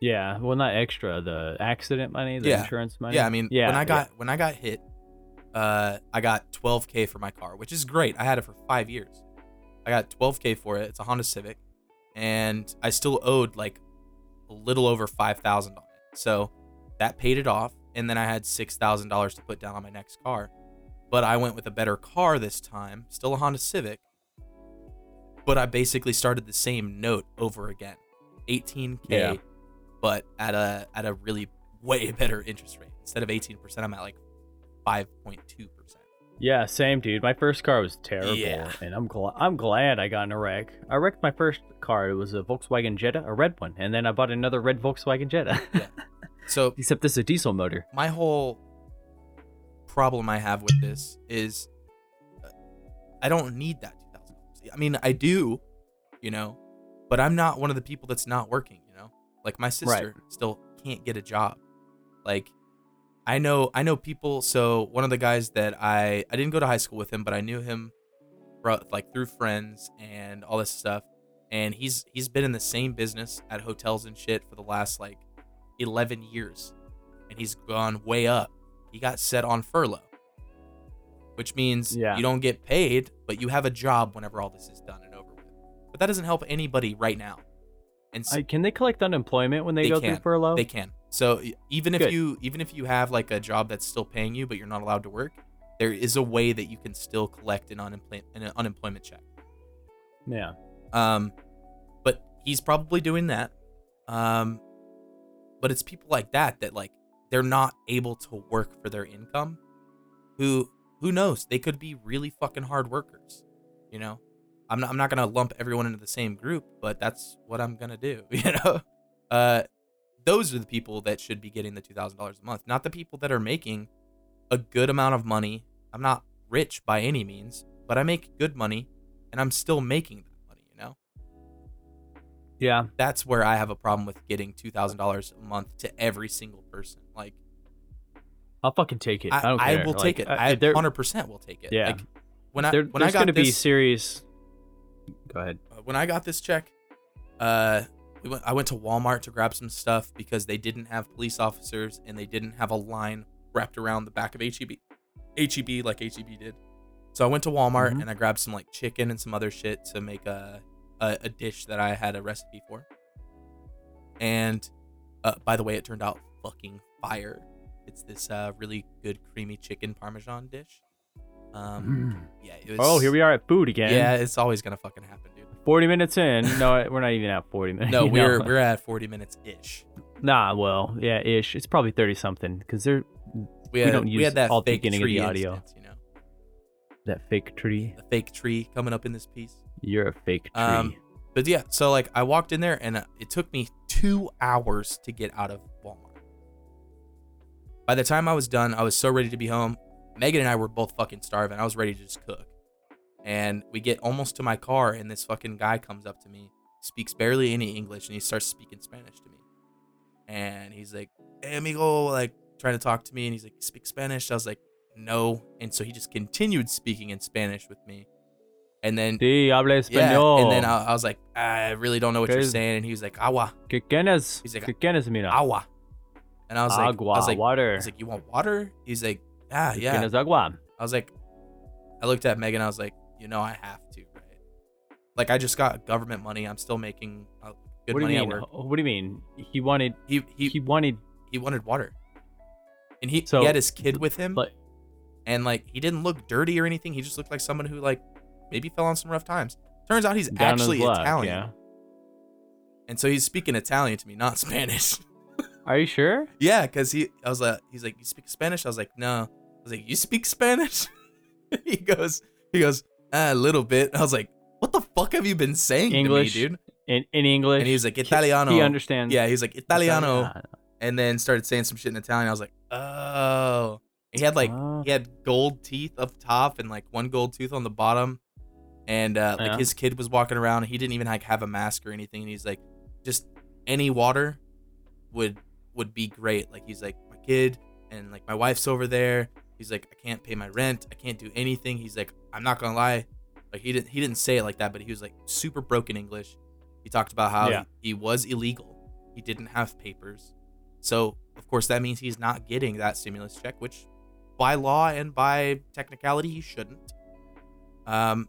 Yeah, well, not extra. The accident money, the Yeah. insurance money. Yeah, I mean yeah, when I yeah. got when I got hit, uh I got 12k for my car, which is great. I had it for 5 years. I got 12k for it. It's a Honda Civic and I still owed like a little over 5000 on it. So that paid it off and then I had $6,000 to put down on my next car. But I went with a better car this time, still a Honda Civic. But I basically started the same note over again. 18k Yeah. but at a at a really way better interest rate. Instead of 18%, I'm at like 5.2%. Yeah, same dude. My first car was terrible, Yeah. and I'm glad I'm glad I got in a wreck. I wrecked my first car. It was a Volkswagen Jetta, a red one, and then I bought another red Volkswagen Jetta. Yeah. So Except this is a diesel motor. my whole problem I have with this is uh, I don't need that $2,000. I mean, I do, you know, but I'm not one of the people that's not working, you know? Like my sister still can't get a job. Like I know I know people so one of the guys that I I didn't go to high school with him, but I knew him like through friends and all this stuff. And he's he's been in the same business at hotels and shit for the last like 11 years. And he's gone way up. He got set on furlough. Which means Yeah. you don't get paid, but you have a job whenever all this is done and over with. But that doesn't help anybody right now. And so I, can they collect unemployment when they, They go can. through furlough? they can. So even if Good. you even if you have like a job that's still paying you, but you're not allowed to work, there is a way that you can still collect an unemployment an unemployment check. Yeah. Um, but he's probably doing that. Um, but it's people like that that like they're not able to work for their income. Who who knows? They could be really fucking hard workers. You know, I'm not I'm not gonna lump everyone into the same group, but that's what I'm gonna do. You know, uh, those are the people that should be getting the two thousand dollars a month, not the people that are making a good amount of money. I'm not rich by any means, but I make good money, and I'm still making that money. You know. Yeah. That's where I have a problem with getting two thousand dollars a month to every single person. Like I'll fucking take it. I, I, don't I care. will Like, take it. uh, I hundred percent will take it. Yeah. Like when I there- when I got gonna be this, serious. Go ahead. uh, when I got this check, uh, we went, I went to Walmart to grab some stuff because they didn't have police officers and they didn't have a line wrapped around the back of HEB, HEB like HEB did. So I went to Walmart Mhm. and I grabbed some like chicken and some other shit to make a a, a dish that I had a recipe for. And uh, by the way, it turned out fucking fire. It's this uh, really good creamy chicken parmesan dish. Um, yeah, it was. Oh, here we are at food again. Yeah, it's always gonna fucking happen, dude. 40 minutes in. No, we're not even at 40 minutes. No, we're know? we're at 40 minutes ish. Nah, well, yeah, ish. It's probably 30 something because they're We We don't we use had that all the fake beginning of tree the audio. instance, you know, that fake tree. the fake tree coming up in this piece. You're a fake tree. Um, but yeah, so like I walked in there and uh, it took me two hours to get out of Walmart. By the time I was done, I was so ready to be home. Megan and I were both fucking starving. I was ready to just cook. And we get almost to my car, and this fucking guy comes up to me, speaks barely any English, and he starts speaking Spanish to me. And he's like, "Hey, amigo," like trying to talk to me, and he's like, "Speak Spanish?" I was like, "No," and so he just continued speaking in Spanish with me. And then Sí, habla yeah, español. and then I, I was like, I really don't know what you're saying. And he was like, agua, ¿Qué quieres? He's like, ¿Qué quieres, mira? agua. And I was like, Agua, I was like, water. He's like, you want water? He's like, yeah, ¿Qué yeah. agua? I was like, I looked at Megan. I was like, you know, I have to, right? Like, I just got government money. I'm still making uh, good what do money you at work. What do you mean? He wanted. He he He, wanted. he wanted water, and he, So, he had his kid with him, But and like he didn't look dirty or anything. He just looked like someone who like maybe fell on some rough times. Turns out he's actually luck, Italian, Yeah. and so he's speaking Italian to me, not Spanish. Are you sure? Yeah, because he, I was like, he's like, you speak Spanish? I was like, no. I was like, you speak Spanish? he goes, he goes, ah, a little bit. I was like, what the fuck have you been saying English, to me, dude? In in English. And he was like, He- Italiano. He understands. Yeah, he's like Italiano, Italiano. and then started saying some shit in Italian. I was like, oh. He had like, Oh. he had gold teeth up top and like one gold tooth on the bottom, and uh, like Yeah. his kid was walking around. He didn't even like have a mask or anything. And he's like, just any water would would be great. Like he's like my kid and like my wife's over there. He's like I can't pay my rent. I can't do anything. He's like I'm not gonna lie. Like he didn't he didn't say it like that, but he was like super broken English. He talked about how Yeah. he, he was illegal. He didn't have papers. So of course that means he's not getting that stimulus check, which by law and by technicality he shouldn't. Um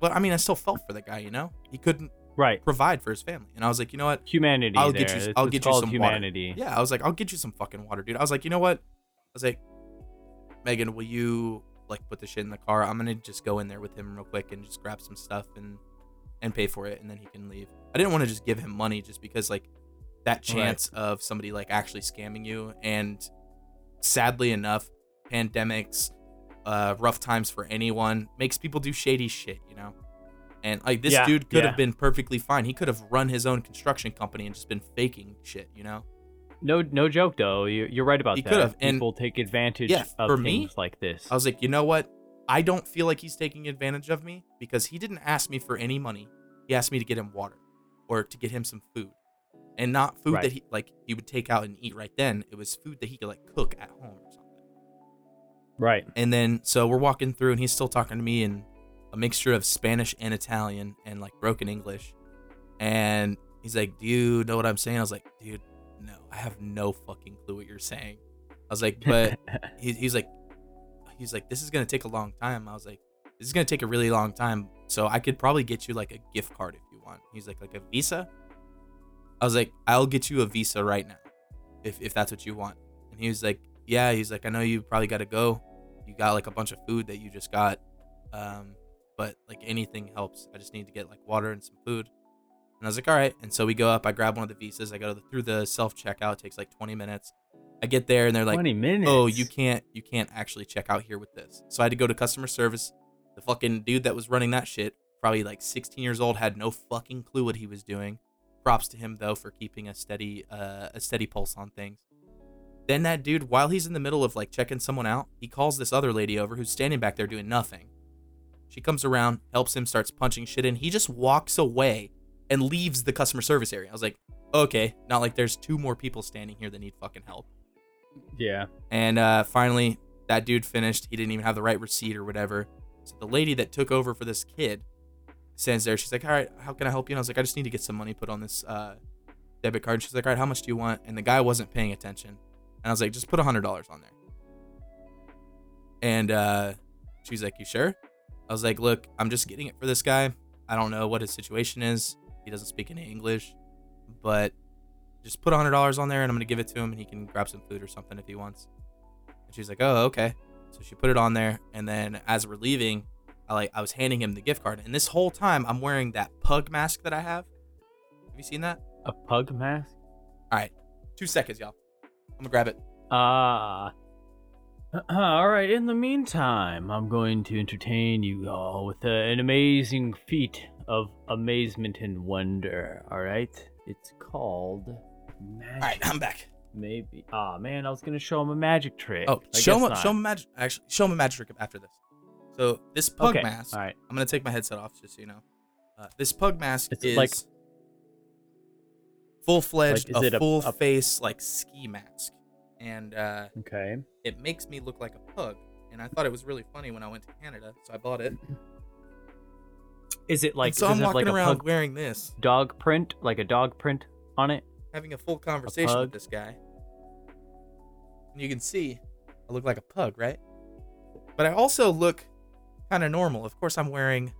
but I mean I still felt for the guy, you know? He couldn't Right. provide for his family. And I was like, you know what? Humanity. I'll there. get you. It's- I'll it's get you some humanity. water. Yeah, I was like, I'll get you some fucking water, dude. I was like, you know what? I was like, Megan, will you like put the shit in the car? I'm gonna just go in there with him real quick and just grab some stuff and and pay for it, and then he can leave. I didn't want to just give him money just because like that chance of somebody like actually scamming you, and sadly enough, pandemics, uh, rough times for anyone makes people do shady shit, you know. And like this Yeah, dude could yeah. have been perfectly fine. He could have run his own construction company and just been faking shit, you know. No, no joke though. You're, you're right about He that. could've, and- People take advantage Yeah, of for things me, like this. I was like, you know what? I don't feel like he's taking advantage of me because he didn't ask me for any money. He asked me to get him water or to get him some food. And not food Right. that he like he would take out and eat right then. It was food that he could like cook at home or something. right. And then so we're walking through and he's still talking to me in a mixture of Spanish and Italian and like broken English. And he's like, "Do you know what I'm saying?" I was like, "Dude, no. I have no fucking clue what you're saying." I was like, "But he, he's like he's like this is gonna take a long time i was like this is gonna take a really long time so i could probably get you like a gift card if you want he's like like a visa i was like i'll get you a visa right now if, if that's what you want and he was like yeah he's like i know you probably gotta go you got like a bunch of food that you just got um but like anything helps. I just need to get like water and some food. And i was like all right. And so we go up i grab one of the visas i go through the self checkout takes like 20 minutes. I get there and they're like 20 minutes. oh you can't you can't actually check out here with this. So i had to go to customer service. The fucking dude that was running that shit probably like 16 years old had no fucking clue what he was doing. Props to him though for keeping a steady uh, a steady pulse on things. Then that dude while he's in the middle of like checking someone out he calls this other lady over who's standing back there doing nothing she comes around helps him starts punching shit in he just walks away and leaves the customer service area. I was like, okay, not like there's two more people standing here that need fucking help. Yeah. And uh, finally, that dude finished. He didn't even have the right receipt or whatever. So the lady that took over for this kid stands there. She's like, all right, how can I help you? And I was like, I just need to get some money put on this uh, debit card. She's like, all right, how much do you want? And the guy wasn't paying attention. And I was like, just put a $100 on there. And uh, she's like, you sure? I was like, look, I'm just getting it for this guy. I don't know what his situation is. He doesn't speak any English, but just put hundred dollars on there, and I'm gonna give it to him, and he can grab some food or something if he wants. And she's like, oh, okay. So she put it on there, and then as we're leaving, I like I was handing him the gift card, and this whole time I'm wearing that pug mask that I have. Have you seen that? A pug mask? All right, two seconds, y'all. I'm gonna grab it. Ah. all right. In the meantime, I'm going to entertain you all with uh, an amazing feat of amazement and wonder. All right. It's called magic. All right, I'm back. Maybe. Ah, man, I was gonna show him a magic trick. Oh, I show him, not. show him a magic. Actually, show him a magic trick after this. So this pug Okay, mask. all right. I'm gonna take my headset off just so you know. Uh, this pug mask It's is like- full fledged, Like, a a- full a- face like ski mask, and uh, Okay. it makes me look like a pug. And I thought it was really funny when I went to Canada, so I bought it. Is it like And so I'm walking like a around pug wearing this, dog print, like a dog print on it? having a full conversation with this guy. And you can see I look like a pug, right? But I also look kind of normal. Of course, I'm wearing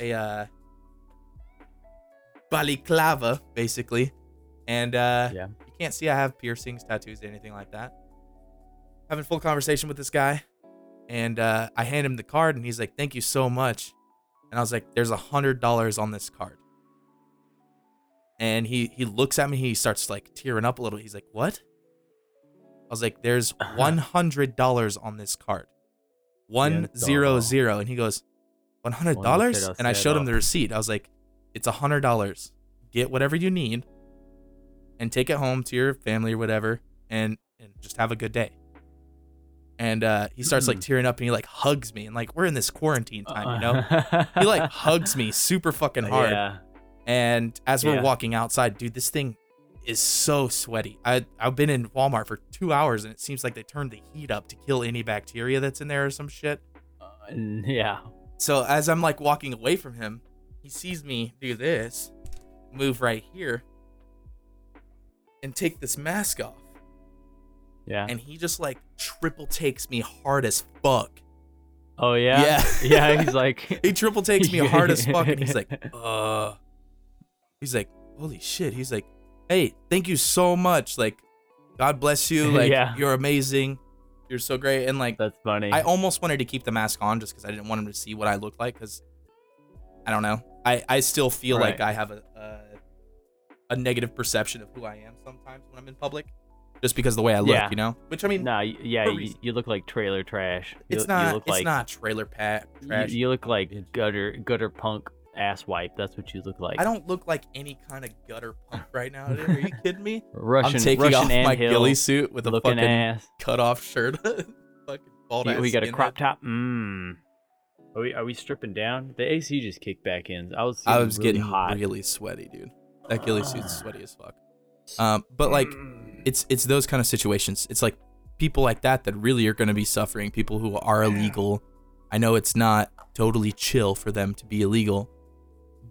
a uh, balaclava, basically, and uh, Yeah. Can't see I have piercings, tattoos, anything like that. Having full conversation with this guy, and uh, I hand him the card, and he's like, "Thank you so much," and I was like, "There's a hundred dollars on this card." And he he looks at me, he starts like tearing up a little. He's like, "What?" I was like, "There's one hundred dollars on this card, one zero zero," and he goes, "One hundred dollars?" And I showed him the receipt. I was like, "It's a hundred dollars. Get whatever you need, and take it home to your family or whatever, and and just have a good day." And uh, he starts like Mm. tearing up, and he like hugs me, and like we're in this quarantine time, you know. Uh, He like hugs me super fucking hard. Yeah. And as we're Yeah. walking outside, dude, this thing is so sweaty. I I've been in Walmart for two hours and it seems like they turned the heat up to kill any bacteria that's in there or some shit. Uh, yeah. So as I'm like walking away from him, he sees me do this, move right here, and take this mask off. Yeah. And he just like triple takes me hard as fuck. oh yeah. Yeah. yeah. He's like. He triple takes me hard as fuck and he's like, uh he's like, holy shit. He's like, hey, thank you so much. Like, God bless you. Like, Yeah. you're amazing. You're so great. And like, That's funny. I almost wanted to keep the mask on just because I didn't want him to see what I look like. Because I don't know. I I still feel like I have a, a a negative perception of who I am sometimes when I'm in public, just because of the way I look. Yeah. You know. Which I mean, Nah, yeah, you, you look like trailer trash. You, it's you not. look it's like, not trailer pat you- trash. You, look like gutter gutter punk ass wipe. That's what you look like. I don't look like any kind of gutter punk right now. dude. Are you kidding me? Russian I'm taking Russian off my ghillie suit with a fucking ass. cut off shirt. fucking bald You- ass we got a crop top. Mmm. Are we are we stripping down? The AC just kicked back in. I was I getting was really getting hot. really sweaty, dude. That ghillie suit's sweaty as fuck. Um, but like, it's it's those kind of situations. It's like people like that that really are going to be suffering. People who are illegal. I know it's not totally chill for them to be illegal,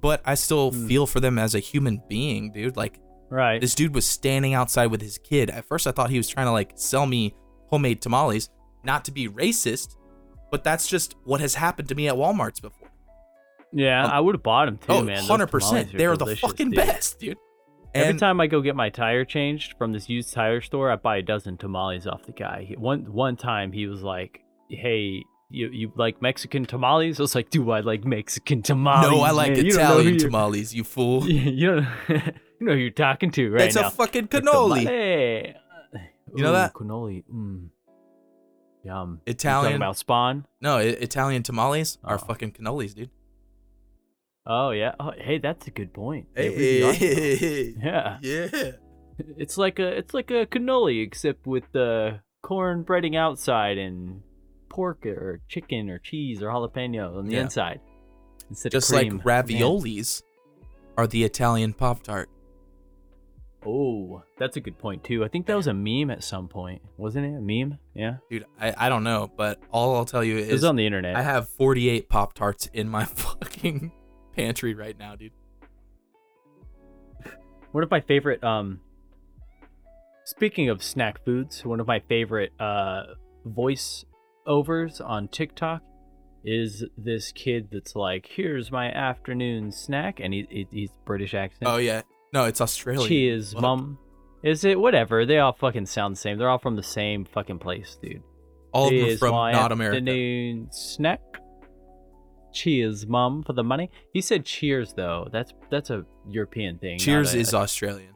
but I still Hmm. feel for them as a human being, dude. Like right. this dude was standing outside with his kid. At first, I thought he was trying to like sell me homemade tamales, not to be racist, but that's just what has happened to me at Walmart's before. Yeah, um, I would have bought them too, oh, man. Those 100 tamales percent. are They are the fucking dude. best, dude. Every time I go get my tire changed from this used tire store, I buy a dozen tamales off the guy. One one time he was like, "Hey, you you like Mexican tamales?" I was like, "Do I like Mexican tamales?" no, I like man? You don't know who Italian you're- tamales. You fool. You don't you know who you're talking to right That's now. a fucking cannoli. tamale. You know Ooh, that? cannoli? Mm. Yum. You Italian- talking about Spawn? No, I- Italian tamales are Oh. fucking cannolis, dude. Oh yeah. Oh, hey, that's a good point. Really are. Hey, Yeah. yeah. It's like a it's like a cannoli except with the corn breading outside and pork or chicken or cheese or jalapeno on the Yeah. inside instead Just of like cream. Man. raviolis are the Italian Pop Tart. Oh, that's a good point too. I think that was a meme at some point, wasn't it? A meme? Yeah, Dude, I, I don't know, but all I'll tell you it was is on the internet. I have 48 Pop Tarts in my fucking pantry right now, dude. One of my favorite um speaking of snack foods, one of my favorite uh voice overs on TikTok is this kid that's like, "Here's my afternoon snack," and he, he he's British accent. Oh yeah, no, it's Australian. Cheers, What? mum. Is it whatever? They all fucking sound the same. They're all from the same fucking place, dude. All of them from not America. afternoon snack. Cheers, mum, for the money. He said cheers though. That's that's a European thing. Cheers a- is Australian.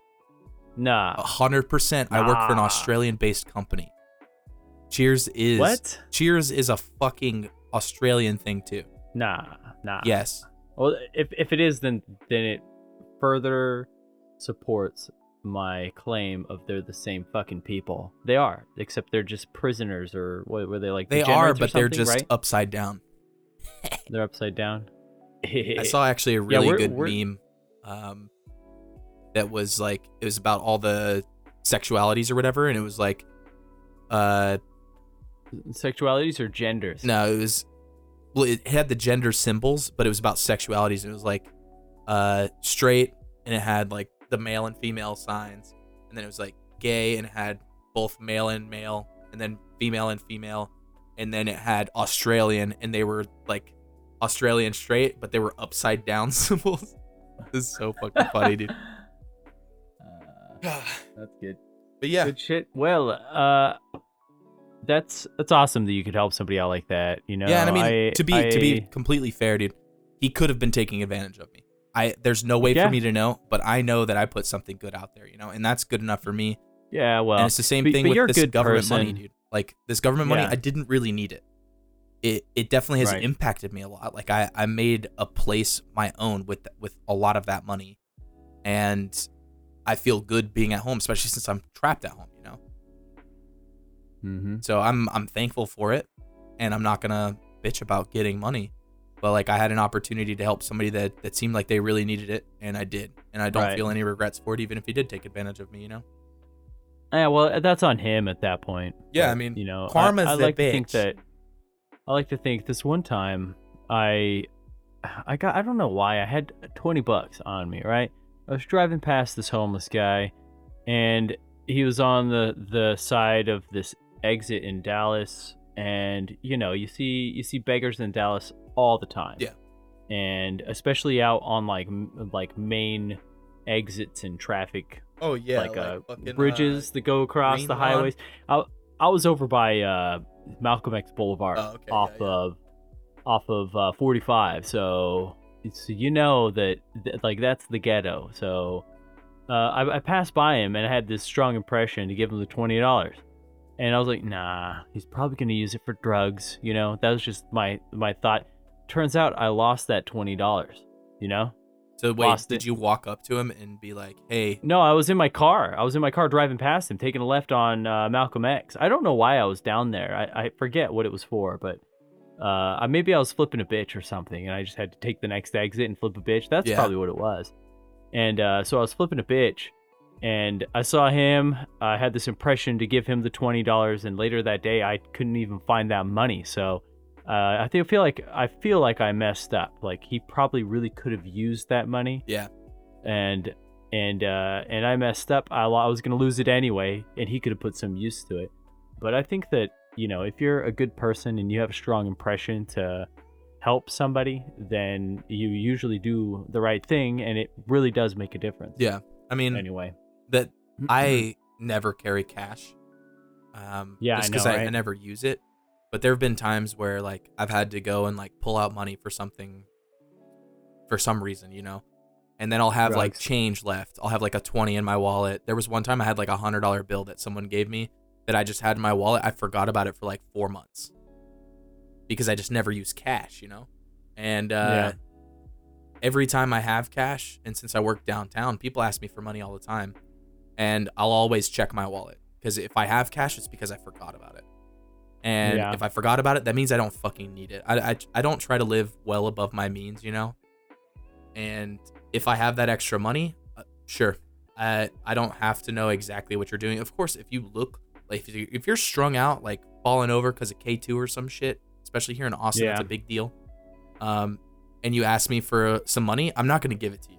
nah. A hundred percent. I work for an Australian-based company. Cheers is What? Cheers is a fucking Australian thing too. Nah, nah. Yes. Well, if if it is, then then it further supports my claim of they're the same fucking people. They are, except they're just prisoners or what were they like? They are, but they're just right? upside down. They're upside down. I saw actually a really we're- good we're- meme um, that was like it was about all the sexualities or whatever, and it was like, uh, sexualities or genders. no, it was well, it had the gender symbols, but it was about sexualities. It was like, uh, straight, and it had like the male and female signs, and then it was like gay, and it had both male and male, and then female and female, and then it had Australian, and they were like Australian straight, but they were upside down symbols. this is so fucking funny, dude. Uh, that's good. But yeah, Good shit. Well, uh, that's that's awesome that you could help somebody out like that. You know. yeah, and I mean to be to be completely fair, dude, he could have been taking advantage of me. I there's no way Yeah. for me to know, but I know that I put something good out there, you know, and that's good enough for me. Yeah. Well, and it's the same but- thing but with this good government money, dude. Like this government money, Yeah. I didn't really need it. It it definitely has Right. impacted me a lot. Like I I made a place my own with with a lot of that money, and I feel good being at home, especially since I'm trapped at home. You know, Mhm. so I'm I'm thankful for it, and I'm not gonna bitch about getting money. But like I had an opportunity to help somebody that that seemed like they really needed it, and I did, and I don't Right. feel any regrets for it, even if he did take advantage of me. You know. Yeah, well, uh, that's on him at that point. Yeah, But, I mean, you know, I- karma's I, the like to think that. I like to think this one time, I, I got I don't know why I had twenty bucks on me. Right, I was driving past this homeless guy, and he was on the the side of this exit in Dallas, and you know you see you see beggars in Dallas all the time. Yeah. and especially out on like like main exits and traffic Oh yeah, like, uh, bridges that go across the Lawn? highways. I I was over by uh, Malcolm X Boulevard Oh, okay, off yeah, yeah. of off of uh, 45. So it's you know that, that like that's the ghetto. So uh, I, I passed by him and I had this strong impression to give him the twenty dollars. And I was like, nah, he's probably gonna use it for drugs. You know, that was just my my thought. Turns out I lost that twenty dollars. You know, So wait, lost did it. you walk up to him and be like, "Hey, No, I was in my car. I was in my car driving past him, taking a left on uh, Malcolm X. I don't know why I was down there. I, I forget what it was for, but uh, maybe I was flipping a bitch or something, and I just had to take the next exit and flip a bitch. That's Yeah. probably what it was. And uh, so I was flipping a bitch, and I saw him. I had this impression to give him the twenty dollars, and later that day I couldn't even find that money. So uh, I think feel like I feel like I messed up. Like he probably really could have used that money yeah, and and uh and I messed up. I, I was gonna lose it anyway, and he could have put some use to it. But I think that you know, if you're a good person and you have a strong impression to help somebody, then you usually do the right thing, and it really does make a difference. yeah." I mean, Anyway. that I never carry cash. Um, Yeah, just because I, I never use it. But there have been times where like I've had to go and like pull out money for something, for some reason, you know, and then I'll have like change left. I'll have like a twenty in my wallet. There was one time I had like a hundred dollar bill that someone gave me that I just had in my wallet. I forgot about it for like four months because I just never use cash, you know, and uh, Yeah. every time I have cash, and since I work downtown, people ask me for money all the time, and I'll always check my wallet because if I have cash, it's because I forgot about it. And Yeah. if I forgot about it, that means I don't fucking need it. I, I, I don't try to live well above my means, you know. And if I have that extra money, uh, sure. I I don't have to know exactly what you're doing. Of course, if you look like if, you, if you're strung out, like falling over because of K2 or some shit, especially here in Austin, it's Yeah. a big deal. Um, and you ask me for uh, some money, I'm not going to give it to you.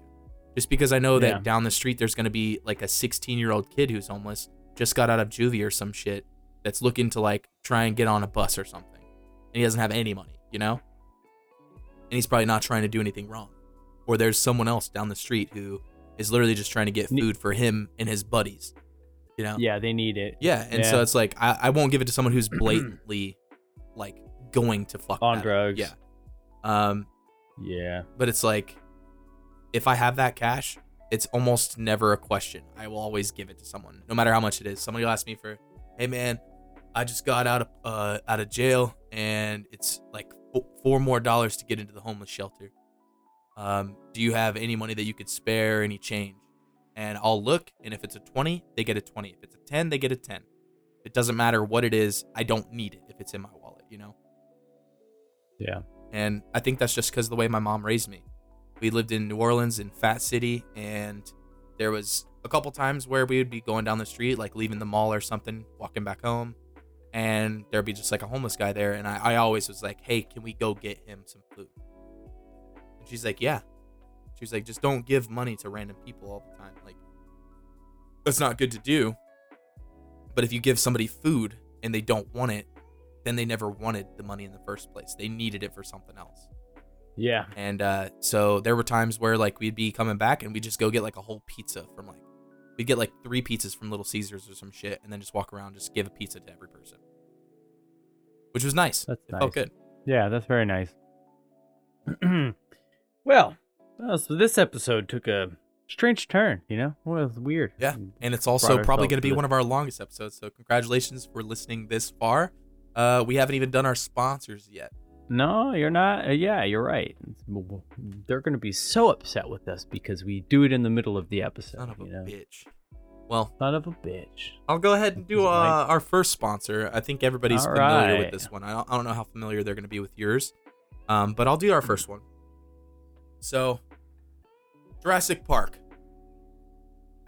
Just because I know that Yeah. down the street there's going to be like a 16 year old kid who's homeless, just got out of juvie or some shit, that's looking to like try and get on a bus or something. And he doesn't have any money, you know? And he's probably not trying to do anything wrong. Or there's someone else down the street who is literally just trying to get food for him and his buddies, you know? Yeah, they need it. Yeah, and so it's like I, I won't give it to someone who's blatantly like going to fuck On drugs. Yeah. Um, Yeah. but it's like if I have that cash, it's almost never a question. I will always give it to someone, no matter how much it is. Somebody will ask me for, "Hey man, I just got out of uh out of jail, and it's like four more dollars to get into the homeless shelter. Um, do you have any money that you could spare, any change?" And I'll look, and if it's a twenty, they get a twenty. If it's a ten, they get a ten. It doesn't matter what it is. I don't need it if it's in my wallet, you know. Yeah. And I think that's just because of the way my mom raised me. We lived in New Orleans in Fat City, and there was a couple times where we would be going down the street, like leaving the mall or something, walking back home, and there'd be just like a homeless guy there. And I, I always was like, hey, can we go get him some food? And she's like, yeah. She's like, just don't give money to random people all the time. Like, that's not good to do. But if you give somebody food and they don't want it, then they never wanted the money in the first place. They needed it for something else. Yeah. And uh, so there were times where like we'd be coming back and we'd just go get like a whole pizza from like we'd get like three pizzas from Little Caesars or some shit, and then just walk around just give a pizza to every person, which was nice. That's it nice. felt good. Yeah, that's very nice. well, uh, so this episode took a strange turn, you know? Well, it was weird. Yeah, and it's also Brought probably going to be one of our longest episodes. So congratulations for listening this far. Uh, we haven't even done our sponsors yet. No, you're not. Uh, yeah, you're right. They're going to be so upset with us because we do it in the middle of the episode. Son of a you know? bitch. Well, Son of a bitch. I'll go ahead and do uh, like- our first sponsor. I think everybody's All familiar with this one. I don't, I don't know how familiar they're going to be with yours, um, but I'll do our first one. So, Jurassic Park,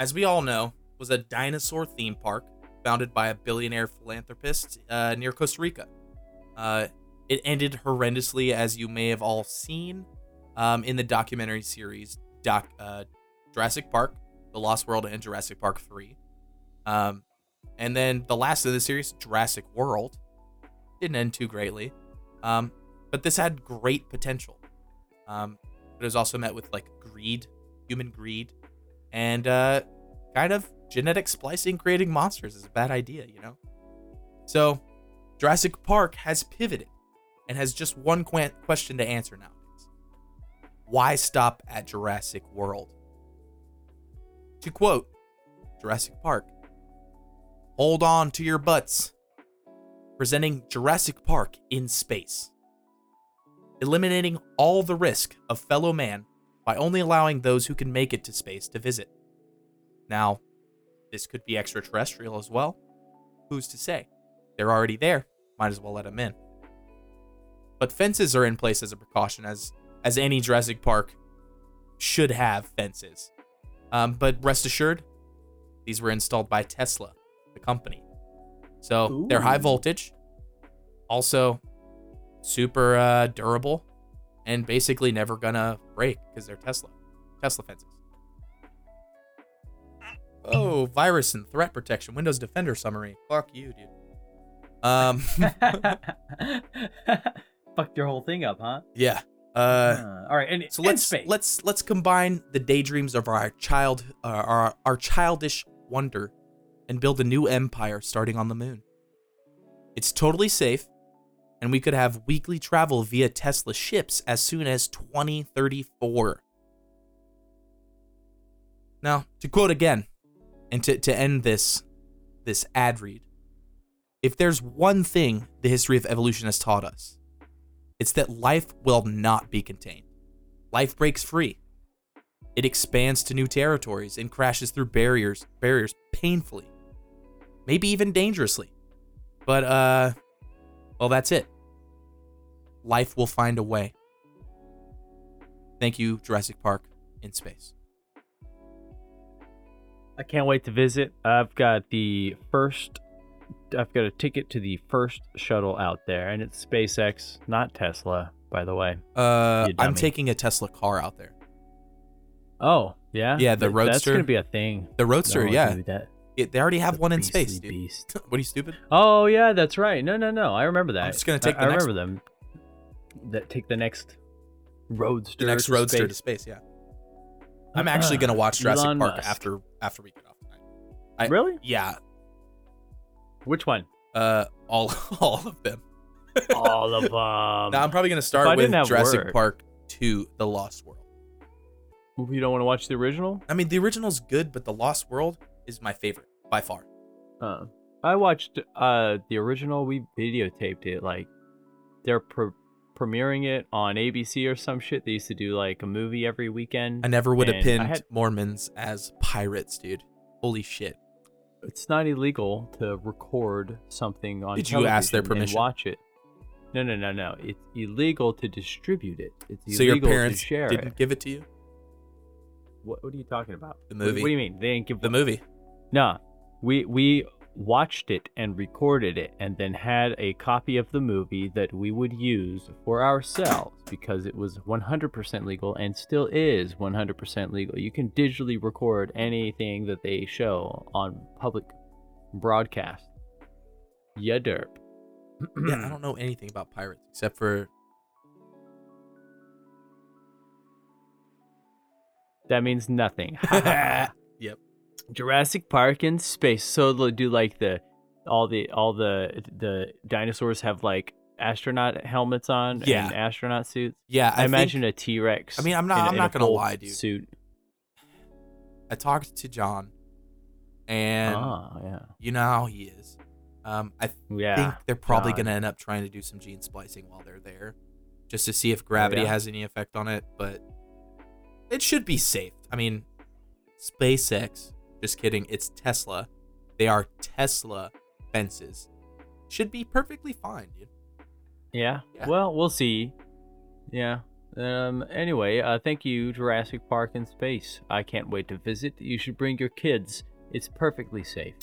as we all know, was a dinosaur theme park founded by a billionaire philanthropist uh, near Costa Rica. Uh, it ended horrendously, as you may have all seen um, in the documentary series Doc uh, Jurassic Park, The Lost World, and Jurassic Park 3. Um, and then the last of the series, Jurassic World, didn't end too greatly. Um, but this had great potential. Um, but it was also met with like greed, human greed, and uh, kind of genetic splicing creating monsters is a bad idea, you know? So, Jurassic Park has pivoted and has just one qu- question to answer nowadays Why stop at Jurassic World? To quote Jurassic Park, hold on to your butts. Presenting Jurassic Park in space. Eliminating all the risk of fellow man by only allowing those who can make it to space to visit. Now, this could be extraterrestrial as well. Who's to say? They're already there. Might as well let them in. But fences are in place as a precaution, as as any Jurassic Park should have fences. Um, but rest assured, these were installed by Tesla, the company. So they're high voltage, also super uh, durable, and basically never gonna break because they're Tesla. Tesla fences. Oh, virus and threat protection. Windows Defender summary. Fuck you, dude. Um, Fucked your whole thing up, huh? yeah. Uh, Uh, all right, and so let's space. let's let's combine the daydreams of our child, uh, our our childish wonder, and build a new empire starting on the moon. It's totally safe, and we could have weekly travel via Tesla ships as soon as 2034. Now, to quote again, and to, to end this this ad read, if there's one thing the history of evolution has taught us, it's that life will not be contained. Life breaks free. It expands to new territories and crashes through barriers, barriers painfully. Maybe even dangerously. But uh well that's it. Life will find a way. Thank you, Jurassic Park in space. I can't wait to visit. I've got the first. I've got a ticket to the first shuttle out there, and it's SpaceX, not Tesla, by the way. Uh, I'm taking a Tesla car out there. Oh, yeah, Yeah, the Th- That's gonna be a thing. The Roadster, No, yeah. It, they already have the one in space, dude. Beast. what are you stupid? Oh yeah, that's right. No, no, no. I remember that. I'm just gonna I- take the I, next remember them. That take the next roadster. The next to Roadster to space. space, yeah. I'm actually gonna watch Jurassic Elon Park Musk. after after we get off tonight. I- really? Yeah, Which one? uh, all all of them. All of them. now I'm probably gonna I start with didn't have Jurassic work- Park 2: The Lost World. you don't want to watch the original? I mean, the original's good, but The Lost World is my favorite by far. Uh, I watched uh the original. We videotaped it. Like they're pre- premiering it on ABC or some shit. They used to do like a movie every weekend. I never would have And I pinned had- Mormons as pirates, dude. Holy shit. It's not illegal to record something on Did you ask their permission? watch it no no no no it's illegal to distribute it it's So your illegal parents to share didn't it give it to you? what, what are you talking about The What- movie. what, do you mean they didn't give The movie. no we we watched it and recorded it and then had a copy of the movie that we would use for ourselves because it was 100% legal and still is 100% legal. You can digitally record anything that they show on public broadcast. Yeah derp. Yeah, I don't know anything about pirates except for that means nothing. Yep. Jurassic Park in space. So they'll do like the all the all the the dinosaurs have like astronaut helmets on Yeah. and astronaut suits. Yeah, I, I, imagine think- a T Rex. I mean, I'm not- I'm not gonna lie, dude. Suit. I talked to John, and oh yeah, you know how he is. Um, I yeah. think they're probably John. gonna end up trying to do some gene splicing while they're there, just to see if gravity yeah? has any effect on it. But it should be safe. I mean, SpaceX. Just kidding. It's Tesla. They are Tesla fences. Should be perfectly fine, dude. Yeah. Yeah. Well, we'll see. Yeah. Um. Anyway, uh, thank you, Jurassic Park in space. I can't wait to visit. You should bring your kids. It's perfectly safe.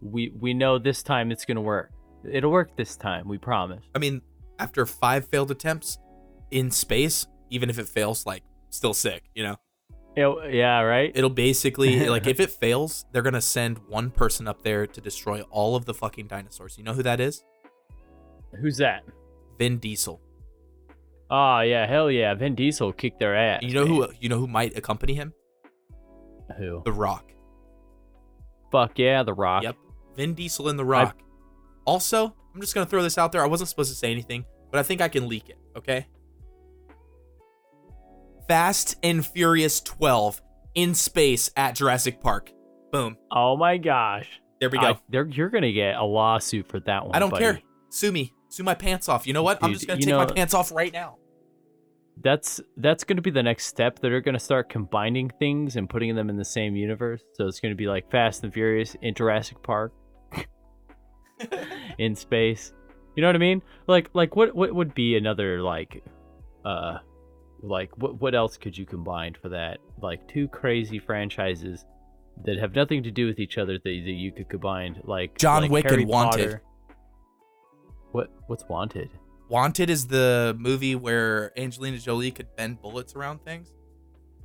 We we know this time it's gonna work. It'll work this time. We promise. I mean, after five failed attempts in space, even if it fails, like still sick, you know. Yeah, yeah, right. It'll basically like if it fails, they're gonna send one person up there to destroy all of the fucking dinosaurs. You know who that is? Who's that? Vin Diesel. Oh yeah, hell yeah. Vin Diesel kicked their ass. You know man. who you know who might accompany him? Who? The Rock. Fuck yeah, The Rock. Yep. Vin Diesel and The Rock. Also, I'm just gonna throw this out there. I wasn't supposed to say anything, but I think I can leak it, okay? Fast and Furious 12 in space at Jurassic Park. Boom. Oh my gosh. There we go. I- you're gonna get a lawsuit for that one. I don't buddy. care. Sue me. Sue my pants off. You know what? I'm just gonna take my pants off right now. That's that's gonna be the next step. They're gonna start combining things and putting them in the same universe. So it's gonna be like Fast and Furious in Jurassic Park in space. You know what I mean? Like like what what would be another like uh like what what else could you combine for that? Like two crazy franchises that have nothing to do with each other that, that you could combine like John like Wick Harry and Wanted. Potter. What what's Wanted? Wanted is the movie where Angelina Jolie could bend bullets around things.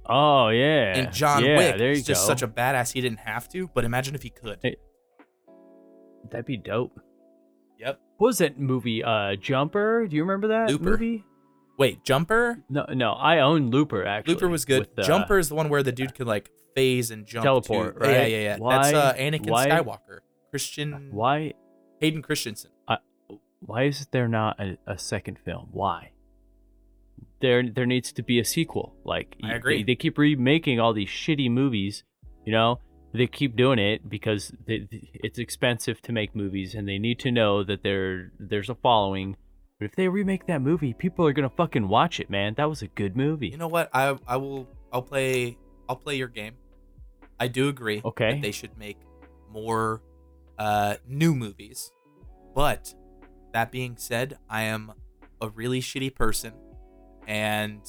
Oh yeah. And John yeah, Wick there is just go. such a badass he didn't have to, but imagine if he could. Hey. That'd be dope. Yep. What was that movie? Uh, Jumper. Do you remember that Looper. movie? Wait, Jumper? No, no. I own Looper actually. Looper was good. with, uh, Jumper is the one where the dude could like phase and jump. Teleport, to, Yeah, Yeah, yeah, yeah. Why- That's uh, Anakin why- Skywalker. Christian. Why? Hayden Christensen. Why is there not a, a second film? Why? There, there needs to be a sequel. Like I agree. They, they keep remaking all these shitty movies. You know, they keep doing it because they, it's expensive to make movies, and they need to know that there, there's a following. But if they remake that movie, people are gonna fucking watch it, man. That was a good movie. You know what? I I will I'll play I'll play your game. I do agree Okay. that they should make more uh new movies. But that being said, I am a really shitty person and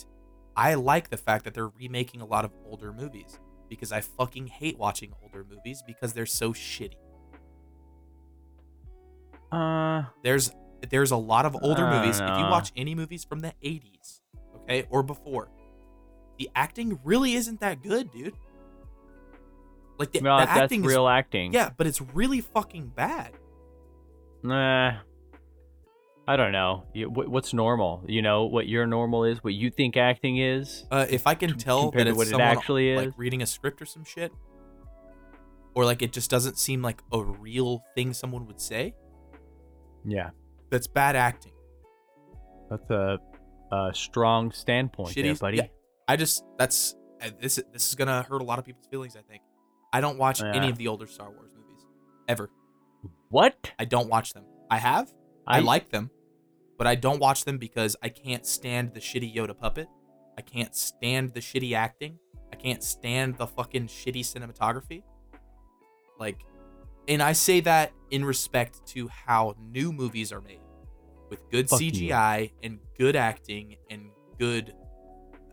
I like the fact that they're remaking a lot of older movies because I fucking hate watching older movies because they're so shitty. Uh, There's there's a lot of older don't movies. If you watch any movies from the 80s, okay, or before, the acting really isn't that good, dude. Like the, no, the that's acting is real acting. yeah, but it's really fucking bad. Nah. I don't know. What's normal? You know what your normal is, what you think acting is. Uh, if I can tell that to it's what it someone actually like is. reading a script or some shit, or like it just doesn't seem like a real thing someone would say, Yeah, that's bad acting. that's a, a strong standpoint, there, buddy. yeah. I just that's this this is gonna hurt a lot of people's feelings. I think I don't watch any of the older Star Wars movies ever. What? I don't watch them. I have. I, like them, but I don't watch them because I can't stand the shitty Yoda puppet. I can't stand the shitty acting. I can't stand the fucking shitty cinematography. Like, and I say that in respect to how new movies are made with good Fuck you. CGI and good acting and good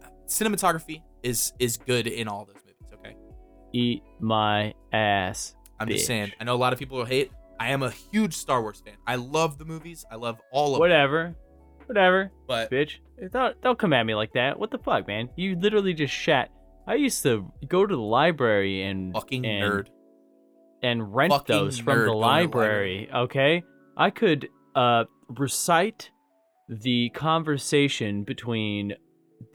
uh, cinematography is is good in all those movies. Okay, Eat my ass. I'm just saying. I know a lot of people will hate. I am a huge Star Wars fan. I love the movies. I love all of them. Whatever. Whatever. But bitch. Don't, don't come at me like that. What the fuck, man? You literally just shat. I used to go to the library and fucking and, nerd. And rent Fucking those from the the library. Okay, I could uh recite the conversation between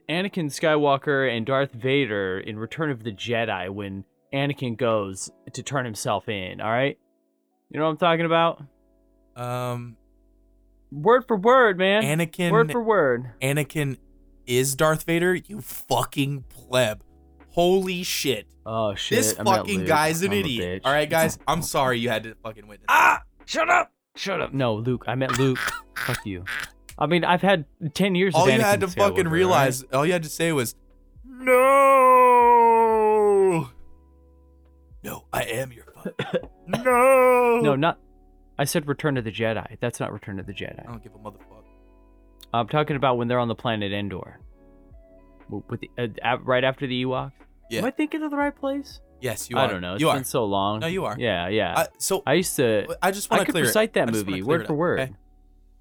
Anakin Skywalker and Darth Vader in Return of the Jedi when Anakin goes to turn himself in. All right, you know what I'm talking about? Um, Word for word, man. Anakin. word for word. Anakin is Darth Vader. You fucking pleb. Holy shit. Oh shit! this I meant fucking guy's an I'm idiot. All right, guys. I'm sorry you had to fucking witness. Ah! Shut up! Shut up! No, Luke. I meant Luke. Fuck you. I mean, I've had ten years. all of you had to Skywalker, fucking all realize, all you had to say was, no. No, I am your father. no. No, not. I said Return of the Jedi. That's not Return of the Jedi. I don't give a motherfucker. I'm talking about when they're on the planet Endor. With the, uh, right after the Ewoks. Yeah. Am I thinking of the right place? Yes, you are. I don't know. It's you been are. so long. No, you are. Yeah, yeah. Uh, so I used to. I just want I to could clear recite it. that I movie word for word. okay?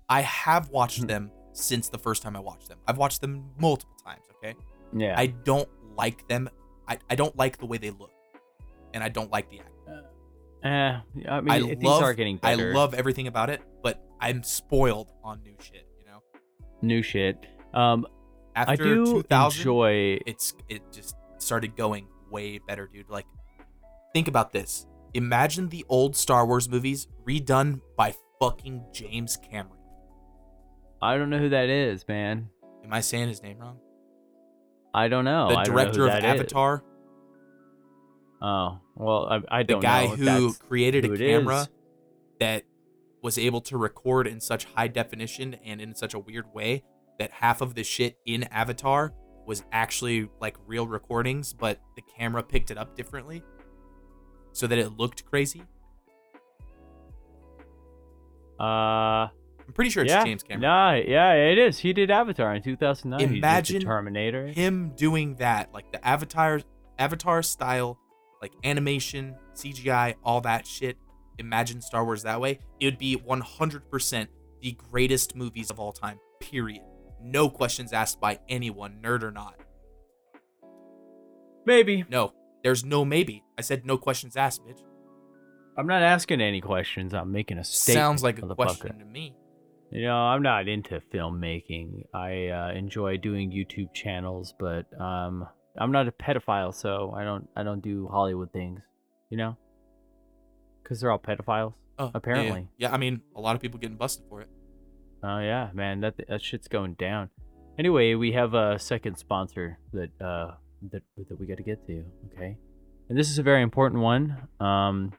I have watched them since the first time I watched them. I've watched them multiple times. Okay. Yeah. I don't like them. I, I don't like the way they look, and I don't like the acting. Eh, I mean, I things love are getting better. I love everything about it, but I'm spoiled on new shit. You know, new shit. Um, after I do 2000, enjoy. it's it just started going way better, dude. Like, think about this. Imagine the old Star Wars movies redone by fucking James Cameron. I don't know who that is, man. Am I saying his name wrong? I don't know. the don't know director of that is. Avatar, Oh well, I, I don't guy know if who created who a camera is. that was able to record in such high definition and in such a weird way that half of the shit in Avatar was actually like real recordings, but the camera picked it up differently so that it looked crazy. Uh, I'm pretty sure it's yeah, James Cameron. Nah, yeah, it is. He did Avatar in 2009. He did the Imagine Terminator. Him doing that, like the Avatar Avatar style, like animation, CGI, all that shit. Imagine Star Wars that way. It would be 100% the greatest movies of all time. Period. No questions asked by anyone, nerd or not. Maybe. No, there's no maybe. I said no questions asked, bitch. I'm not asking any questions. I'm making a statement. Sounds like a question to me. You know, I'm not into filmmaking. I uh, enjoy doing YouTube channels, but um, I'm not a pedophile, so I don't I don't do Hollywood things. You know, because they're all pedophiles. Oh, yeah, Apparently. Yeah, I mean, a lot of people getting busted for it. Oh yeah, man, that that shit's going down. Anyway, we have a second sponsor that uh that that we got to get to. Okay, and this is a very important one. Um,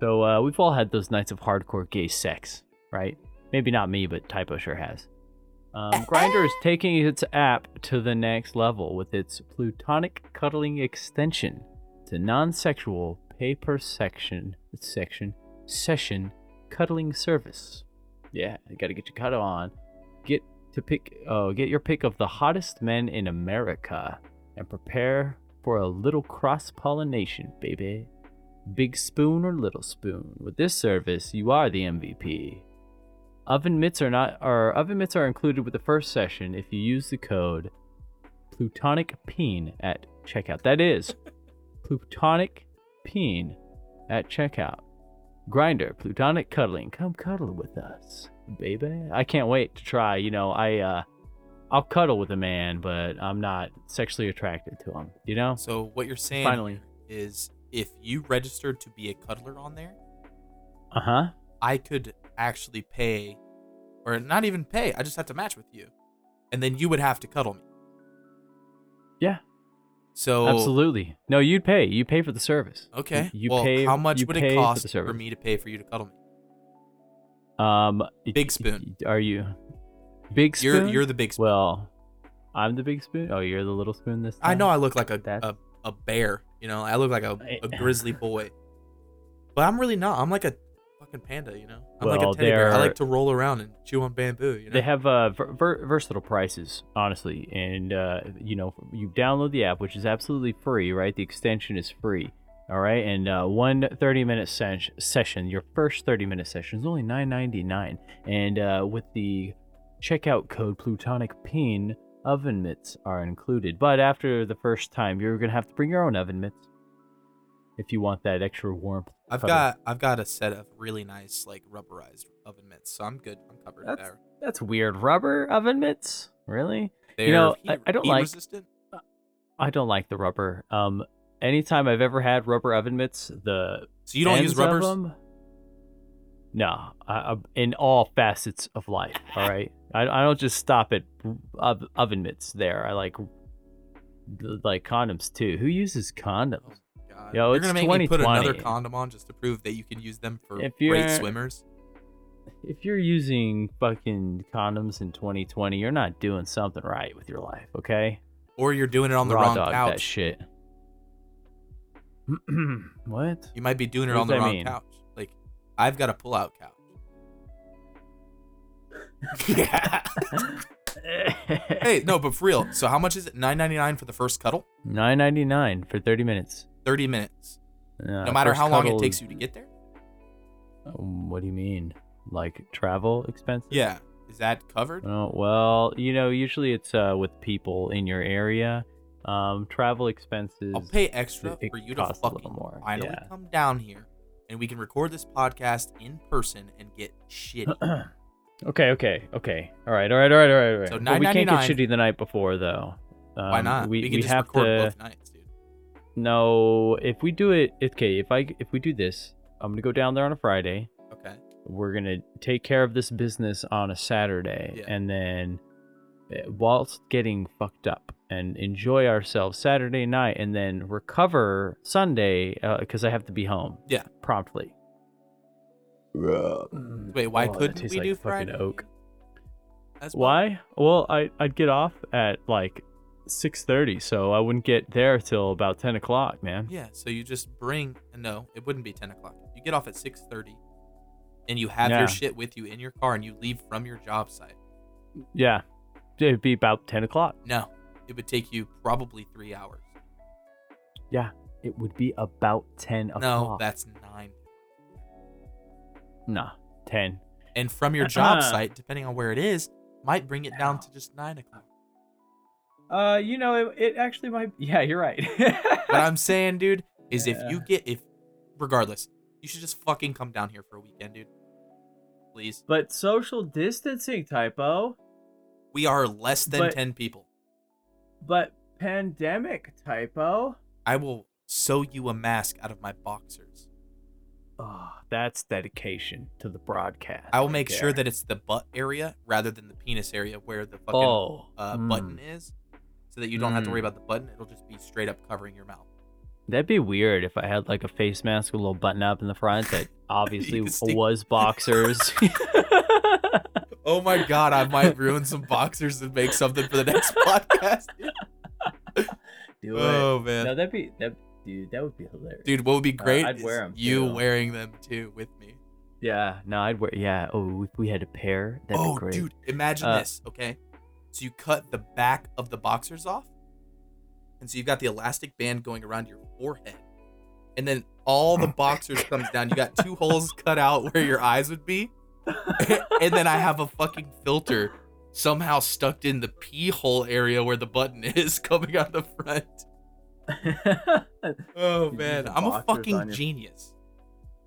so uh, we've all had those nights of hardcore gay sex, right? Maybe not me, but Typo sure has. Um, Grindr is taking its app to the next level with its plutonic cuddling extension to non-sexual pay per section section session cuddling service. Yeah, you got to get your cut on. Get to pick oh get your pick of the hottest men in America and prepare for a little cross pollination, baby. Big spoon or little spoon. With this service, you are the MVP. Oven mitts are not or oven mitts are included with the first session if you use the code plutonic peen at checkout. That is plutonic peen at checkout. Grindr, plutonic cuddling. Come cuddle with us, baby. I can't wait to try. You know, I uh I'll cuddle with a man, but I'm not sexually attracted to him. You know? So what you're saying Finally. is if you registered to be a cuddler on there, Uh huh. I could actually pay, or not even pay. I just have to match with you, and then you would have to cuddle me. Yeah, So absolutely. No, you'd pay. You pay for the service. Okay. You, you well, pay. how much would it cost the for, me to pay for you to cuddle me? Um, Big spoon. Are you big spoon? You're you're the big spoon. Well, I'm the big spoon. Oh, you're the little spoon this time. I know I look like a, That's- a a bear. You know, I look like a, a grizzly boy. But I'm really not. I'm like a fucking panda. You know, I'm like a teddy bear. I like to roll around and chew on bamboo. You know, They have uh, ver- ver- versatile prices, honestly, and uh, you know you download the app, which is absolutely free, right? The extension is free, all right. And uh, one 30 minute ses- session, your first 30 minute session is only 9.99, and uh, with the checkout code Plutonic Peen, oven mitts are included. But after the first time, you're gonna have to bring your own oven mitts if you want that extra warmth. I've cuddle. got I've got a set of really nice like rubberized oven mitts, so I'm good. I'm covered That's there. that's weird. Rubber oven mitts, really? They're know, heat, I- I don't like- resistant. I don't like the rubber. Um, anytime I've ever had rubber oven mitts, the So you don't use ends of rubbers. them- no, I, I, in all facets of life. All right, I, I don't just stop at oven mitts. There, I like like condoms too. Who uses condoms? God. Yo, You're it's gonna make me put another condom on just to prove that you can use them for If great you're- swimmers. If you're using fucking condoms in 2020, you're not doing something right with your life. Okay, Or you're doing it on the Raw wrong dog that couch. shit. what? You might be doing it What on does the that wrong mean? couch. Like I've got a pull-out couch. yeah. hey, no, but for real. So how much is it? Nine ninety nine for the first cuddle. Nine ninety nine for thirty minutes. Thirty minutes. Uh, no matter how long it takes you to get there. Um, what do you mean? Like travel expenses? Yeah. Is that covered? Oh well, you know, usually it's uh with people in your area. Um, travel expenses. I'll pay extra for you to fucking more, finally yeah. come down here and we can record this podcast in person and get shitty. okay, okay, okay. All right, all right, all right, all right. All right. So we can't get shitty the night before though. Um, Why not? We, can we just have record to. both nights. No, if we do it, okay. If I if we do this, I'm gonna go down there on a Friday. Okay. we're gonna take care of this business on a Saturday, Yeah. and then uh, whilst getting fucked up and enjoy ourselves Saturday night, and then recover Sunday because I have to be home. Yeah. promptly. Wait, why Oh, couldn't we like do fucking Friday? oak. As well? Why? Well, I I'd get off at like six thirty, so I wouldn't get there till about ten o'clock, man. Yeah, so you just bring no, it wouldn't be ten o'clock. You get off at six thirty, and you have Yeah. your shit with you in your car, and you leave from your job site. Yeah, it'd be about ten o'clock. No, it would take you probably three hours. Yeah, it would be about ten o'clock. No, that's nine. nah, ten. And from your uh, job Uh-uh. site, depending on where it is, might bring it down to just nine o'clock. Uh, you know, it, it actually might. Yeah, you're right. What I'm saying, dude, is if you get if, regardless, you should just fucking come down here for a weekend, dude. Please. but social distancing typo. We are less than But- ten people. But pandemic typo. I will sew you a mask out of my boxers. Oh, that's dedication to the broadcast. I will right make sure that it's the butt area rather than the penis area where the fucking oh uh, mm. button is, so that you don't have to worry Mm. about the button. It'll just be straight up covering your mouth. That'd be weird if I had like a face mask with a little button up in the front that obviously was boxers. Oh my god, I might ruin some boxers and make something for the next podcast. Do Oh it. man, No, that'd be that, dude. That would be hilarious. dude, what would be great? I'd is them You too. wearing them too with me. Yeah, no, I'd wear. Yeah. Oh, if we had a pair, that'd oh, be great. dude, imagine Uh, this. Okay, So you cut the back of the boxers off. And so you've got the elastic band going around your forehead. And then all the boxers comes down. You got two holes cut out where your eyes would be. and then I have a fucking filter somehow stuck in the pee hole area where the button is coming out the front. Oh man, I'm a fucking your- genius.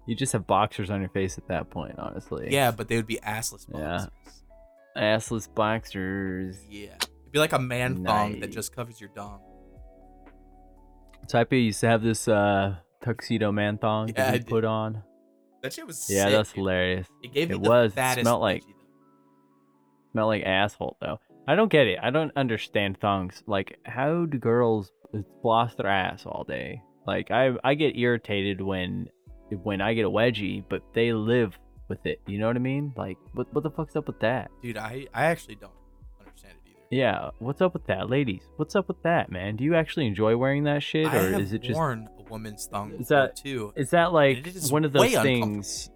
you just have boxers on your face at that point, honestly. Yeah, but they would be assless Yeah. Assless boxers. Yeah. It'd be like a man thong that just covers your dong. Type you used to have this uh tuxedo man thong Yeah, that he put on. That shit was Yeah, sick, that's dude. hilarious. It gave me It the was. It smelled like- though. Smell like asshole though. I don't get it. I don't understand thongs. Like, how do girls floss their ass all day? Like, I I get irritated when when I get a wedgie, but they live with it. You know what I mean? Like, what what the fuck's up with that? Dude, I I actually don't understand it either. Yeah, what's up with that, ladies? What's up with that, man? Do you actually enjoy wearing that shit, I or is it just worn a woman's thong Is that- too. Is that like is one of those things?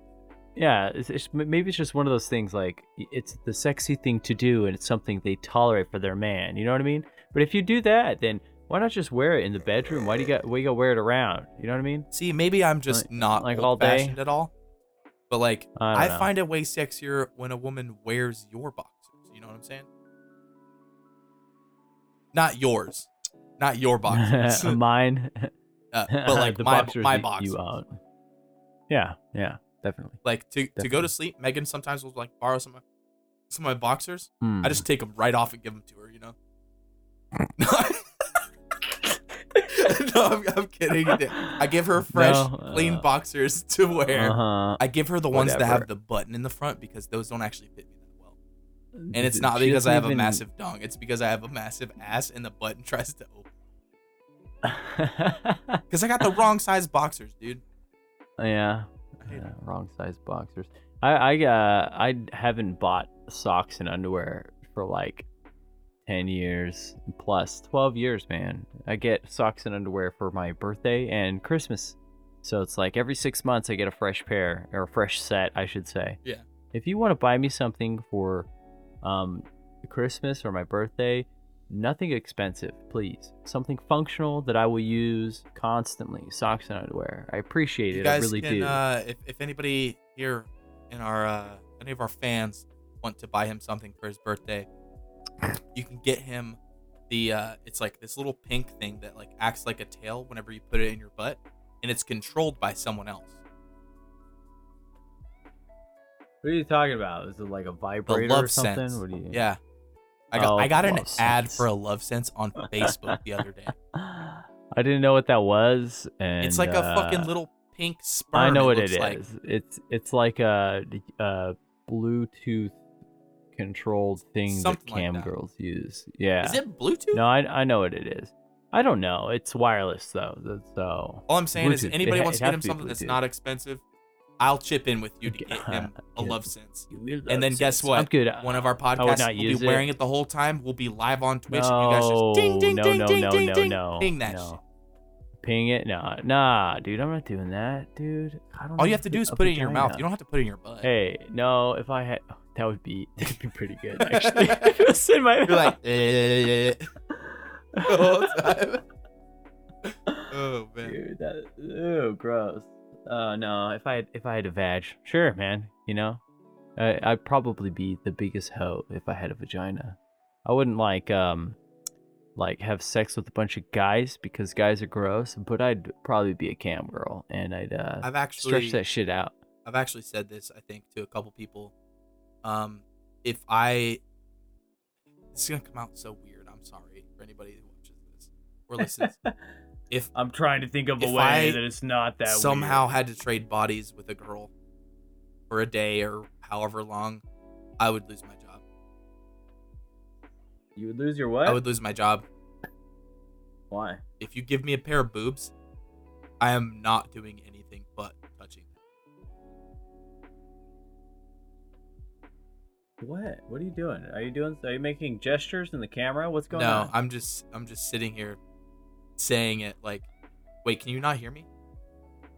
Yeah, it's, it's, maybe it's just one of those things like it's the sexy thing to do, and it's something they tolerate for their man. You know what I mean? But if you do that, then why not just wear it in the bedroom? Why do you got why you got wear it around? You know what I mean? See, maybe I'm just Like- not like all day? at all. But like I I, find it way sexier when a woman wears your boxers. You know what I'm saying? Not yours. Not your boxers. Mine, uh, but like the my boxers my boxers. you own. Yeah, yeah, definitely. Like to, to go to sleep, Megan sometimes will like borrow some of my, some of my boxers. Hmm. I just take them right off and give them to her. You know. no, I'm, I'm kidding. I give her fresh, No, clean uh, boxers to wear. uh-huh. I give her the ones that have the button in the front because those don't actually fit me that well. And it's not she because I have doesn't a massive dong. It's because I have a massive ass and the button tries to open. Because I got the wrong size boxers, dude. Yeah, yeah, wrong size boxers. I I uh I haven't bought socks and underwear for like ten years plus, twelve years, man. I get socks and underwear for my birthday and Christmas, so it's like every six months I get a fresh pair or a fresh set, I should say. Yeah. If you want to buy me something for um Christmas or my birthday, nothing expensive, please. Something functional that I will use constantly. Socks and underwear. I appreciate You it. I really can, do. uh, if, if anybody here in our, uh, any of our fans want to buy him something for his birthday, you can get him the, uh, it's like this little pink thing that like acts like a tail whenever you put it in your butt, and it's controlled by someone else. What are you talking about? Is it like a vibrator or something? sense. What do you? Yeah. I got Oh, I got an ad Sense. for a Lovense on Facebook the other day. I didn't know what that was, and it's like a fucking uh, little pink sperm. I know what it is. like. It's it's like a, a Bluetooth controlled thing Something that like cam that. girls use. Yeah. Is it Bluetooth? No, I I know what it is. I don't know. It's wireless though. th- So All I'm saying is, Bluetooth. It anybody ha- wants it to get him to something that's not expensive, I'll chip in with you to get him a Lovense. Will And then love guess what? I'm good. One of our podcasts will be it. wearing it the whole time. We'll be live on Twitch, no, and you guys just ding, ding, no, ding, no, ding, no, ding, no, ding, no, ping that no. shit. Ping it? Nah, nah, dude. I'm not doing that, dude. I don't All you have to do is put it in your mouth. You don't have to put it in your butt. Hey, no. If I had, that would be that'd be pretty good actually. was in my You're like, eh, the whole time. oh man. dude, that oh gross. Uh, no. If I had, if I had a vag, sure, man. You know, I, I'd probably be the biggest hoe if I had a vagina. I wouldn't like um, like have sex with a bunch of guys because guys are gross. But I'd probably be a cam girl and I'd uh I've actually stretch that shit out. I've actually said this, I think, to a couple people. Um, if I, this is gonna come out so weird. I'm sorry for anybody who watches this or listens. if I'm trying to think of a way I that it's not that somehow had to trade bodies with a girl for a day or however long, I would lose my job. you would lose your what? I would lose my job. Why? If you give me a pair of boobs, I am not doing anything What? What are you doing? Are you doing? Are you making gestures in the camera? What's going no, on? No, I'm just I'm just sitting here saying it like, wait, can you not hear me?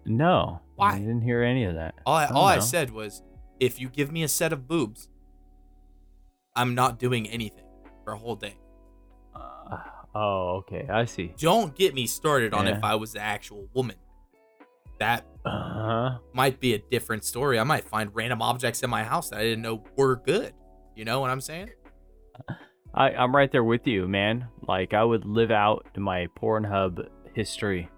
No. Why? I didn't hear any of that. All I, don't all I said was, if you give me a set of boobs, I'm not doing anything. for a whole day. Uh, oh, okay. I see. Don't get me started on Yeah. if I was the actual woman. That Uh huh. might be a different story. I might find random objects in my house that I didn't know were good. You know what I'm saying? I, I'm right there with you, man. Like I would live out my Pornhub history.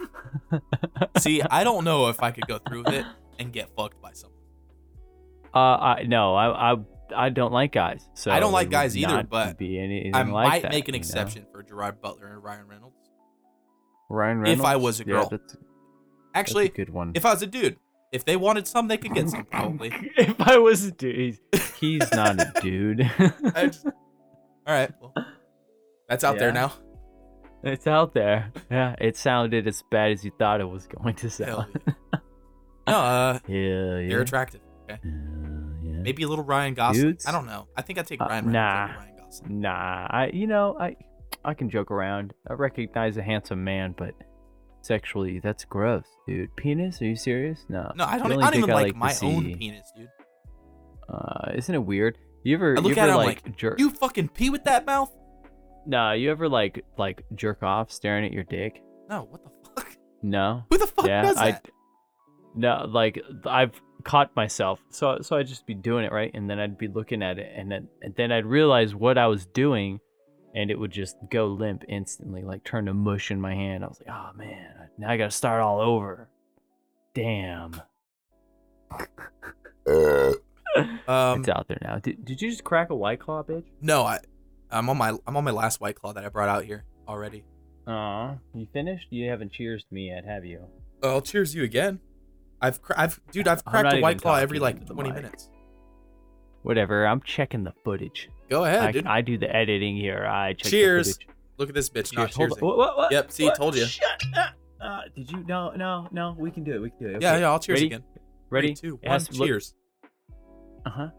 See, I don't know if I could go through with it and get fucked by someone. Uh, I no, I I I don't like guys. So I don't like guys either, but be anything I like might that, make an you know? exception for Gerard Butler and Ryan Reynolds. Ryan Reynolds. If I was a girl. that's Actually, a good one. if I was a dude, if they wanted some, they could get some probably. if I was a dude, he's, he's not a dude. Just- all right, well, that's out there now. it's out there. Yeah, it sounded as bad as you thought it was going to Hell sound. No, uh, yeah, yeah. they're attractive. Okay, Uh, yeah. maybe a little Ryan Gosling. Dudes? I don't know. I think I would take Uh, Ryan Reynolds nah. Ryan Gosling. Nah, I you know I I can joke around. I recognize a handsome man, but sexually that's gross, dude. Penis? Are you serious? No. No, I don't. I don't even I like, to my own penis, dude. Uh, isn't it weird? You ever I look you at ever it, I'm like, jerk? You fucking pee with that mouth? Nah, you ever like like jerk off staring at your dick? No, what the fuck? No. Who the fuck yeah, does I. that? No, like I've caught myself, so so I'd just be doing it right, and then I'd be looking at it, and then and then I'd realize what I was doing, and it would just go limp instantly, like turn to mush in my hand. I was like, oh man, now I gotta start all over. Damn, Um, it's out there now. Did, did you just crack a white claw, bitch? no, I, I'm on my, I'm on my last white claw that I brought out here already. Aw, you finished? You haven't cheers me yet, have you? I'll cheers you again. I've, cra- I've, dude, I've cracked a white claw every like 20 mic. minutes. Whatever. I'm checking the footage. Go ahead, I, dude. I do the editing here. I check Cheers. The footage. Look at this bitch not Cheers. Hold cheersing. What, what, what? Yep, see, told you. Uh, did you? No, no, no. We can do it. We can do it. Yeah, Okay. yeah, I'll cheers Ready? again. Ready? Three, two, one, cheers. Uh-huh.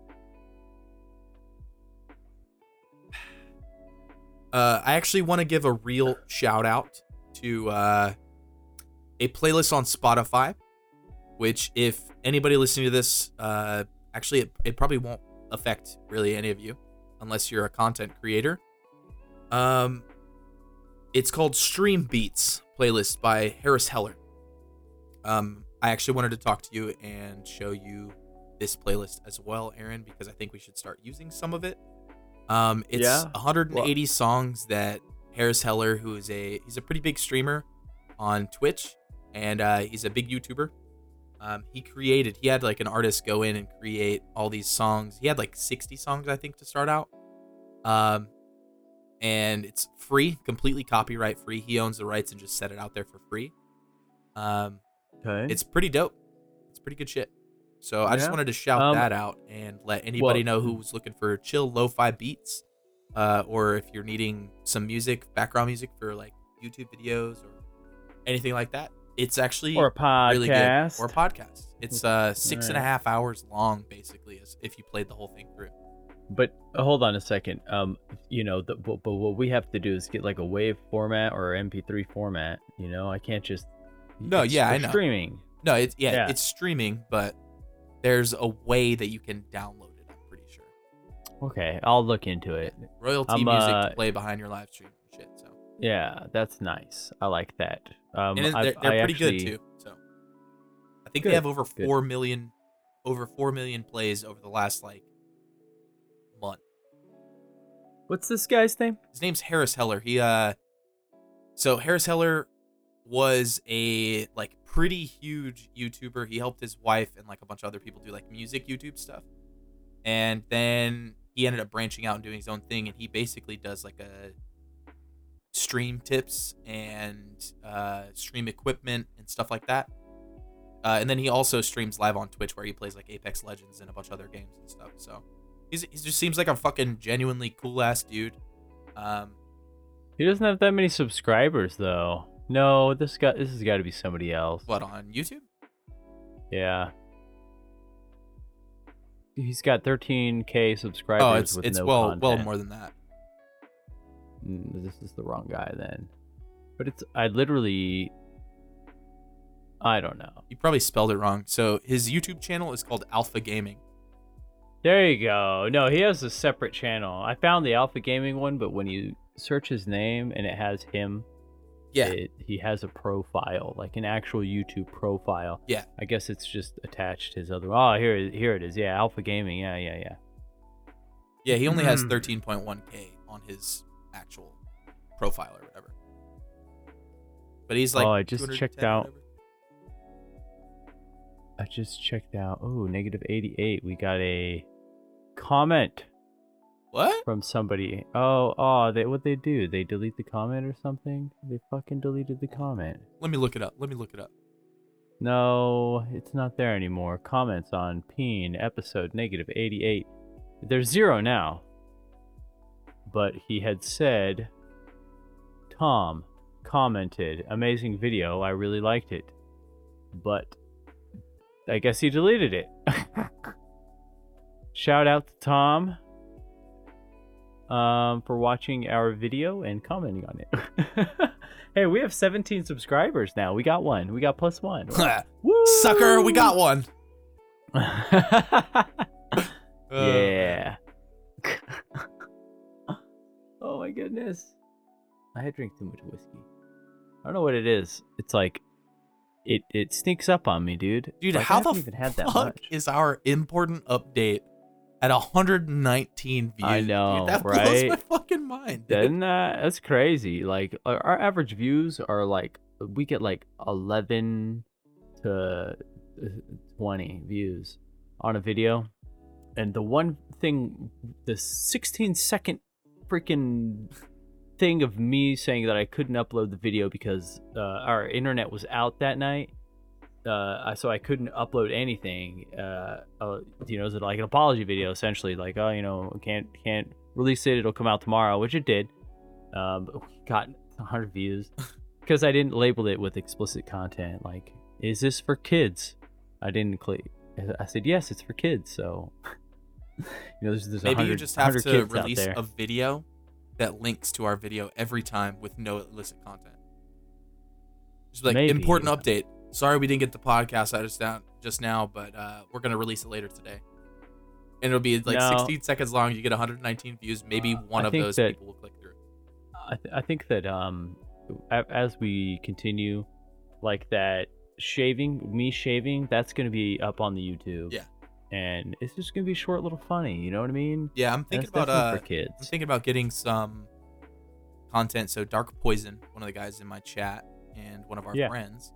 Uh, I actually want to give a real shout out to uh, a playlist on Spotify, which, if anybody listening to this, uh, actually, it, it probably won't affect really any of you unless you're a content creator. Um, it's called Stream Beats playlist by Harris Heller. Um, I actually wanted to talk to you and show you this playlist as well, Aaron, because I think we should start using some of it. Um, it's Yeah. 180 songs that Harris Heller, who is a he's a pretty big streamer on Twitch, and uh, he's a big YouTuber. Um, he created. He had like an artist go in and create all these songs. He had like 60 songs, I think, to start out. Um, and it's free, completely copyright free. He owns the rights and just set it out there for free. Um, Okay. it's pretty dope. It's pretty good shit. So I just wanted to shout Um, that out and let anybody well- know who's looking for chill lo-fi beats, uh, or if you're needing some music, background music for like YouTube videos or anything like that. It's actually or a podcast. really good. Or a podcast. It's uh six and a half hours long, basically, as if you played the whole thing through. But uh, hold on a second. Um, you know, the, but, but what we have to do is get like a wave format or MP3 format. You know, I can't just. No, yeah, I know. Streaming. No, it's yeah, Yeah. it's streaming, but there's a way that you can download it. I'm pretty sure. Okay, I'll look into it. Royalty I'm, music uh, to play behind your live stream and shit. So Yeah, that's nice. I like that. Um, and they're, they're I pretty actually, good too. So I think Good, they have over good. four million, over four million plays over the last like month. What's this guy's name? His name's Harris Heller. He uh, so Harris Heller was a like pretty huge YouTuber. He helped his wife and like a bunch of other people do like music YouTube stuff, and then he ended up branching out and doing his own thing. And he basically does like a stream tips and uh, stream equipment and stuff like that. Uh, and then he also streams live on Twitch where he plays like Apex Legends and a bunch of other games and stuff. So he's he just seems like a fucking genuinely cool ass dude. Um, He doesn't have that many subscribers though. No, this guy. This has got to be somebody else. what on YouTube? Yeah. He's got 13k subscribers. Oh, it's it's well well more than that. Mm, This is the wrong guy then. But it's I literally. I don't know. You probably spelled it wrong. So his YouTube channel is called Alpha Gaming. There you go. No, he has a separate channel. I found the Alpha Gaming one, but when you search his name and it has him, Yeah. it, he has a profile, like an actual YouTube profile. Yeah. I guess it's just attached to his other. Oh, here, it- here it is. Yeah, Alpha Gaming. Yeah, yeah, yeah. Yeah, he only has Hmm. 13.1k on his actual profile or whatever. But he's like Oh, I just checked out- I just checked out. Oh, negative 88. We got a comment What? from somebody. Oh, oh, they what they do? They delete the comment or something? They fucking deleted the comment. Let me look it up. Let me look it up. No, it's not there anymore. Comments on Peen episode negative 88. There's zero now. But he had said, Tom commented, amazing video. I really liked it. But I guess he deleted it. Shout out to Tom um, for watching our video and commenting on it. hey, we have 17 subscribers now. We got one. We got plus one. Sucker, we got one. Uh, yeah. Oh my goodness. I had drank too much whiskey. I don't know what it is. It's like it it sneaks up on me, dude. Dude, Like, I how the even had that fuck much. is our important update at 119 views? I dude? know, that blows my fucking mind. dude. Isn't that that's crazy? Like our our average views are like we get like 11 to uh, 20 views on a video, and the one thing, the 16 second freaking thing of me saying that I couldn't upload the video because uh, our internet was out that night. Uh, so I couldn't upload anything. Uh, uh, you know, it was like an apology video, essentially. Like, oh, you know, can't can't release it. It'll come out tomorrow, which it did. Um, but we got 100 views because I didn't label it with explicit content. Like, is this for kids? I didn't click. I said yes, it's for kids. So, you know, there's, there's Maybe you just have to release a video that links to our video every time with no illicit content. Just like Maybe. important update. Sorry we didn't get the podcast out just now, just now, but uh, we're gonna release it later today. And it'll be like No. 16 seconds long. You get 119 views. Maybe Uh, one I of those that- people will click through. I, th- I think that um as we continue like that shaving me shaving that's gonna be up on the youtube Yeah. And it's just gonna be short little funny you know what i mean Yeah, I'm thinking about uh, for I'm thinking about getting some content. So Dark Poison, one of the guys in my chat, and one of our Yeah. friends.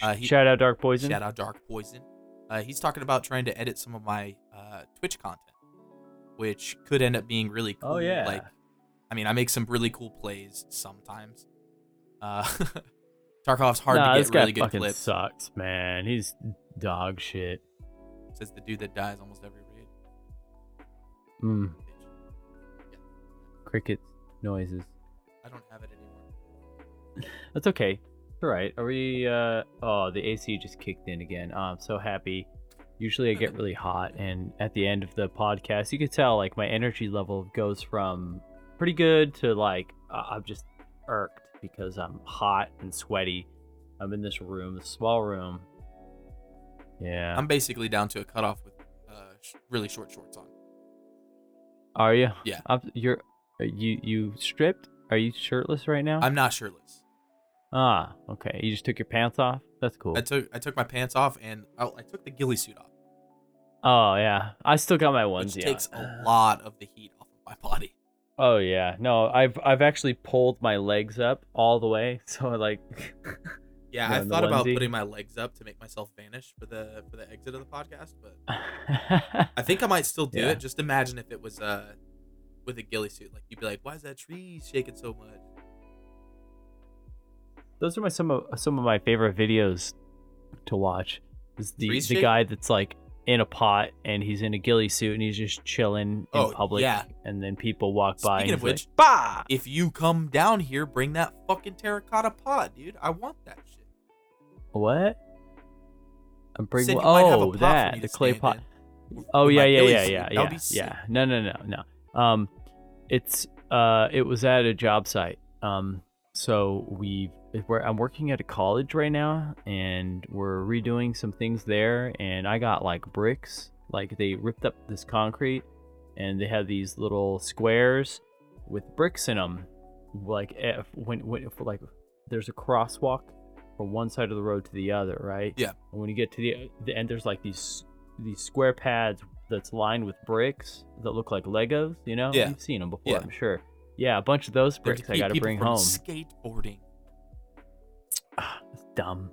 Uh, he, shout out dark poison Shout out Dark Poison. Uh, he's talking about trying to edit some of my uh, Twitch content, which could end up being really cool. Oh, yeah. Like, I mean, I make some really cool plays sometimes. Uh, Tarkov's hard nah, to this get guy really good fucking clips. sucks man he's dog shit Says the dude that dies almost every raid. mm, Bitch. Yeah, crickets noises. I don't have it anymore. that's okay. All right. Are we uh oh the ac just kicked in again. Oh, i'm so happy. Usually i get really hot and at the end of the podcast you could tell like my energy level goes from pretty good to like uh, i'm just irked because i'm hot and sweaty. I'm in this room this small room yeah. I'm basically down to a cutoff with uh, sh- really short shorts on. are you? Yeah. You're are you you stripped? Are you shirtless right now? I'm not shirtless. ah okay. You just took your pants off? That's cool. I took I took my pants off and I, I took the ghillie suit off, oh yeah. I still got my which onesie takes on. a lot of the heat off of my body. Oh yeah, no, I've I've actually pulled my legs up all the way, so like, Yeah, I thought about putting my legs up to make myself vanish for the for the exit of the podcast, but I think I might still do Yeah. it. Just imagine if it was uh with a ghillie suit, like you'd be like, "Why is that tree shaking so much?" those are my some of some of my favorite videos to watch. Is the Trees the shake? guy that's like in a pot and he's in a ghillie suit and he's just chilling in Oh, public, yeah. and then people walk by. Speaking and of which, like, bah! if you come down here, bring that fucking terracotta pot, dude. I want that shit. What? I'm bringing. Said you might have a Oh, that the clay pot. in Oh yeah, yeah, yeah, yeah, yeah, sick. yeah. No, no, no, no. Um, it's uh, it was at a job site. Um, so we we're, I'm working at a college right now, and we're redoing some things there. And I got like bricks Like they ripped up this concrete, and they had these little squares with bricks in them. Like if, when when if, like there's a crosswalk from one side of the road to the other, right? Yeah. And when you get to the the end, there's like these these square pads that's lined with bricks that look like Legos. You know? Yeah. You've seen them before, Yeah. I'm sure. Yeah, a bunch of those bricks I got to bring from home. Skateboarding. It's dumb.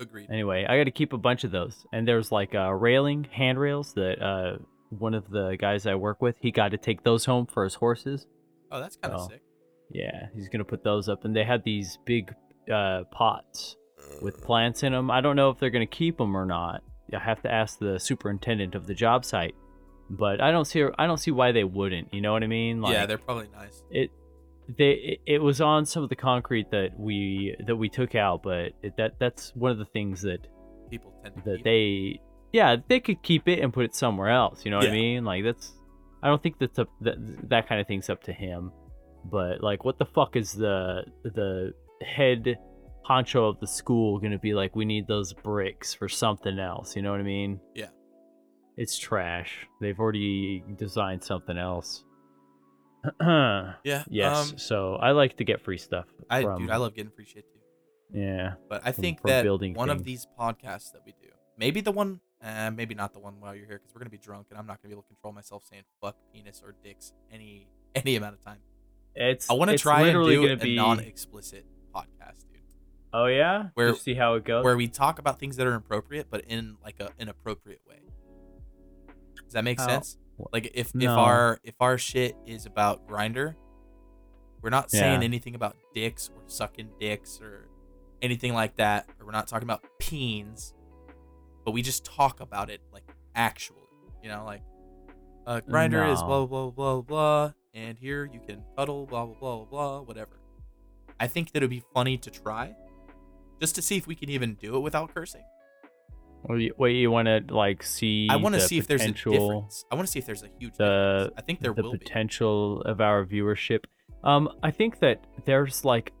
Agreed. Anyway, I got to keep a bunch of those. And there's like uh, railing handrails that uh, one of the guys I work with, he got to take those home for his horses. Oh, that's kind of Oh. sick. Yeah, he's gonna put those up, and they had these big uh, pots with plants in them. I don't know if they're gonna keep them or not. I have to ask the superintendent of the job site, but I don't see I don't see why they wouldn't. You know what I mean? Like, yeah, they're probably nice. it they it, was on some of the concrete that we that we took out, but it, that that's one of the things that People tend to that keep they yeah they could keep it and put it somewhere else. You know what I Yeah. mean? Like that's I don't think that's up that that kind of thing's up to him. But like, what the fuck is the the head honcho of the school gonna be like? We need those bricks for something else. You know what I mean? Yeah. It's trash. They've already designed something else. yes. Yeah. Um, so I like to get free stuff. I from, dude, I love getting free shit too. Yeah. But I think from that building one of these podcasts that we do, maybe the one, uh, maybe not the one while you're here, because we're gonna be drunk and I'm not gonna be able to control myself saying fuck penis or dicks any any amount of time. It's. I want to try and do a be. non-explicit podcast, dude, Oh yeah. Where- Just see how it goes. where we talk about things that are appropriate, but in like a an appropriate way. Does that make How- sense? Like if if our if our shit is about Grindr, we're not saying Yeah. anything about dicks or sucking dicks or anything like that, or we're not talking about peens, but we just talk about it like actually, you know, like uh, Grindr is No. blah blah blah blah blah, and here you can cuddle blah blah blah blah blah whatever. I think that it'd be funny to try, just to see if we can even do it without cursing. What you, want to like see? I want to see if there's a difference. I want to see if there's a huge the- difference. I think there the will be. potential of our viewership. Um, I think that there's like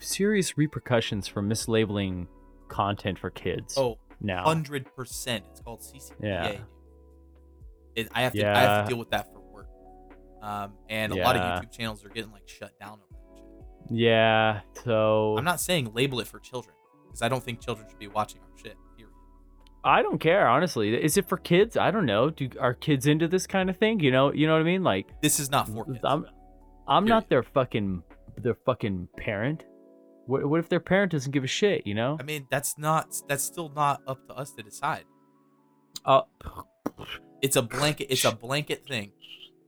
serious repercussions for mislabeling content for kids. Oh, now. hundred percent. It's called CCPA. Yeah. It, I have to. I have Yeah. to deal with that for work. Um, and a lot of YouTube channels are getting like shut down over. Yeah. So I'm not saying label it for children because I don't think children should be watching our shit. Period. I don't care honestly. Is it for kids? I don't know. Do are kids into this kind of thing? You know. You know what I mean? Like This is not for kids. I'm I'm not their fucking their fucking parent. What what if their parent doesn't give a shit? You know? I mean, that's not. That's still not up to us to decide. Uh, It's a blanket. It's a blanket thing.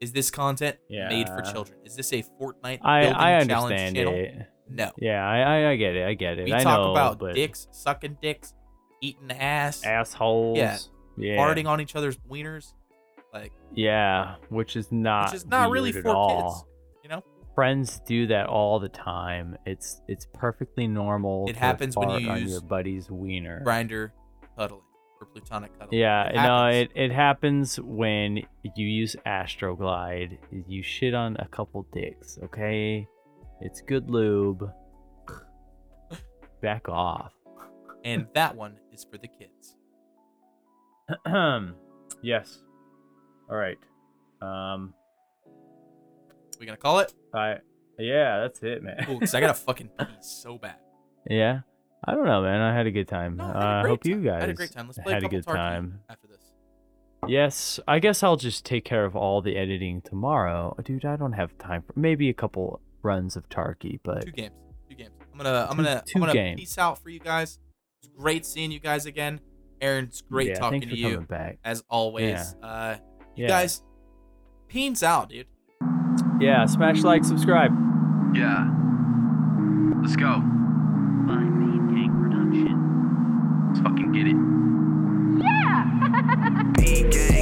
Is this content made for children? Is this a Fortnite I building I challenge understand channel? it. No. Yeah, I, I I get it. I get it. We I talk know, about but dicks, sucking dicks, eating ass, assholes. Yeah. Yeah. farting on each other's wieners. Like, Yeah, which is not which is not really for kids. You know, Friends do that all the time. It's it's perfectly normal. It happens when you use your buddy's wiener. Grindr cuddling or plutonic cuddling. Yeah, It no, it, it happens when you use Astroglide. You shit on a couple dicks, okay? It's good lube. Back off. and that one is for the kids. yes. All right. Um. We gonna call it? I. Yeah, that's it, man. Cool, because I gotta fucking pee so bad. yeah. I don't know, man. I had a good time. No, uh, I had a I great hope time. you guys I had a great time. Let's play had a a good time. after this. Yes, I guess I'll just take care of all the editing tomorrow, dude. I don't have time for maybe a couple runs of Tarky, but Two games. Two games. I'm gonna I'm gonna two I'm gonna games. peace out for you guys. It's great seeing you guys again. Aaron's great yeah, talking thanks to for you coming back. as always. Uh you Yeah. guys peens out, dude. Yeah, smash like, subscribe. Yeah. Let's go. By Main Gang Production. Let's fucking get it. Yeah!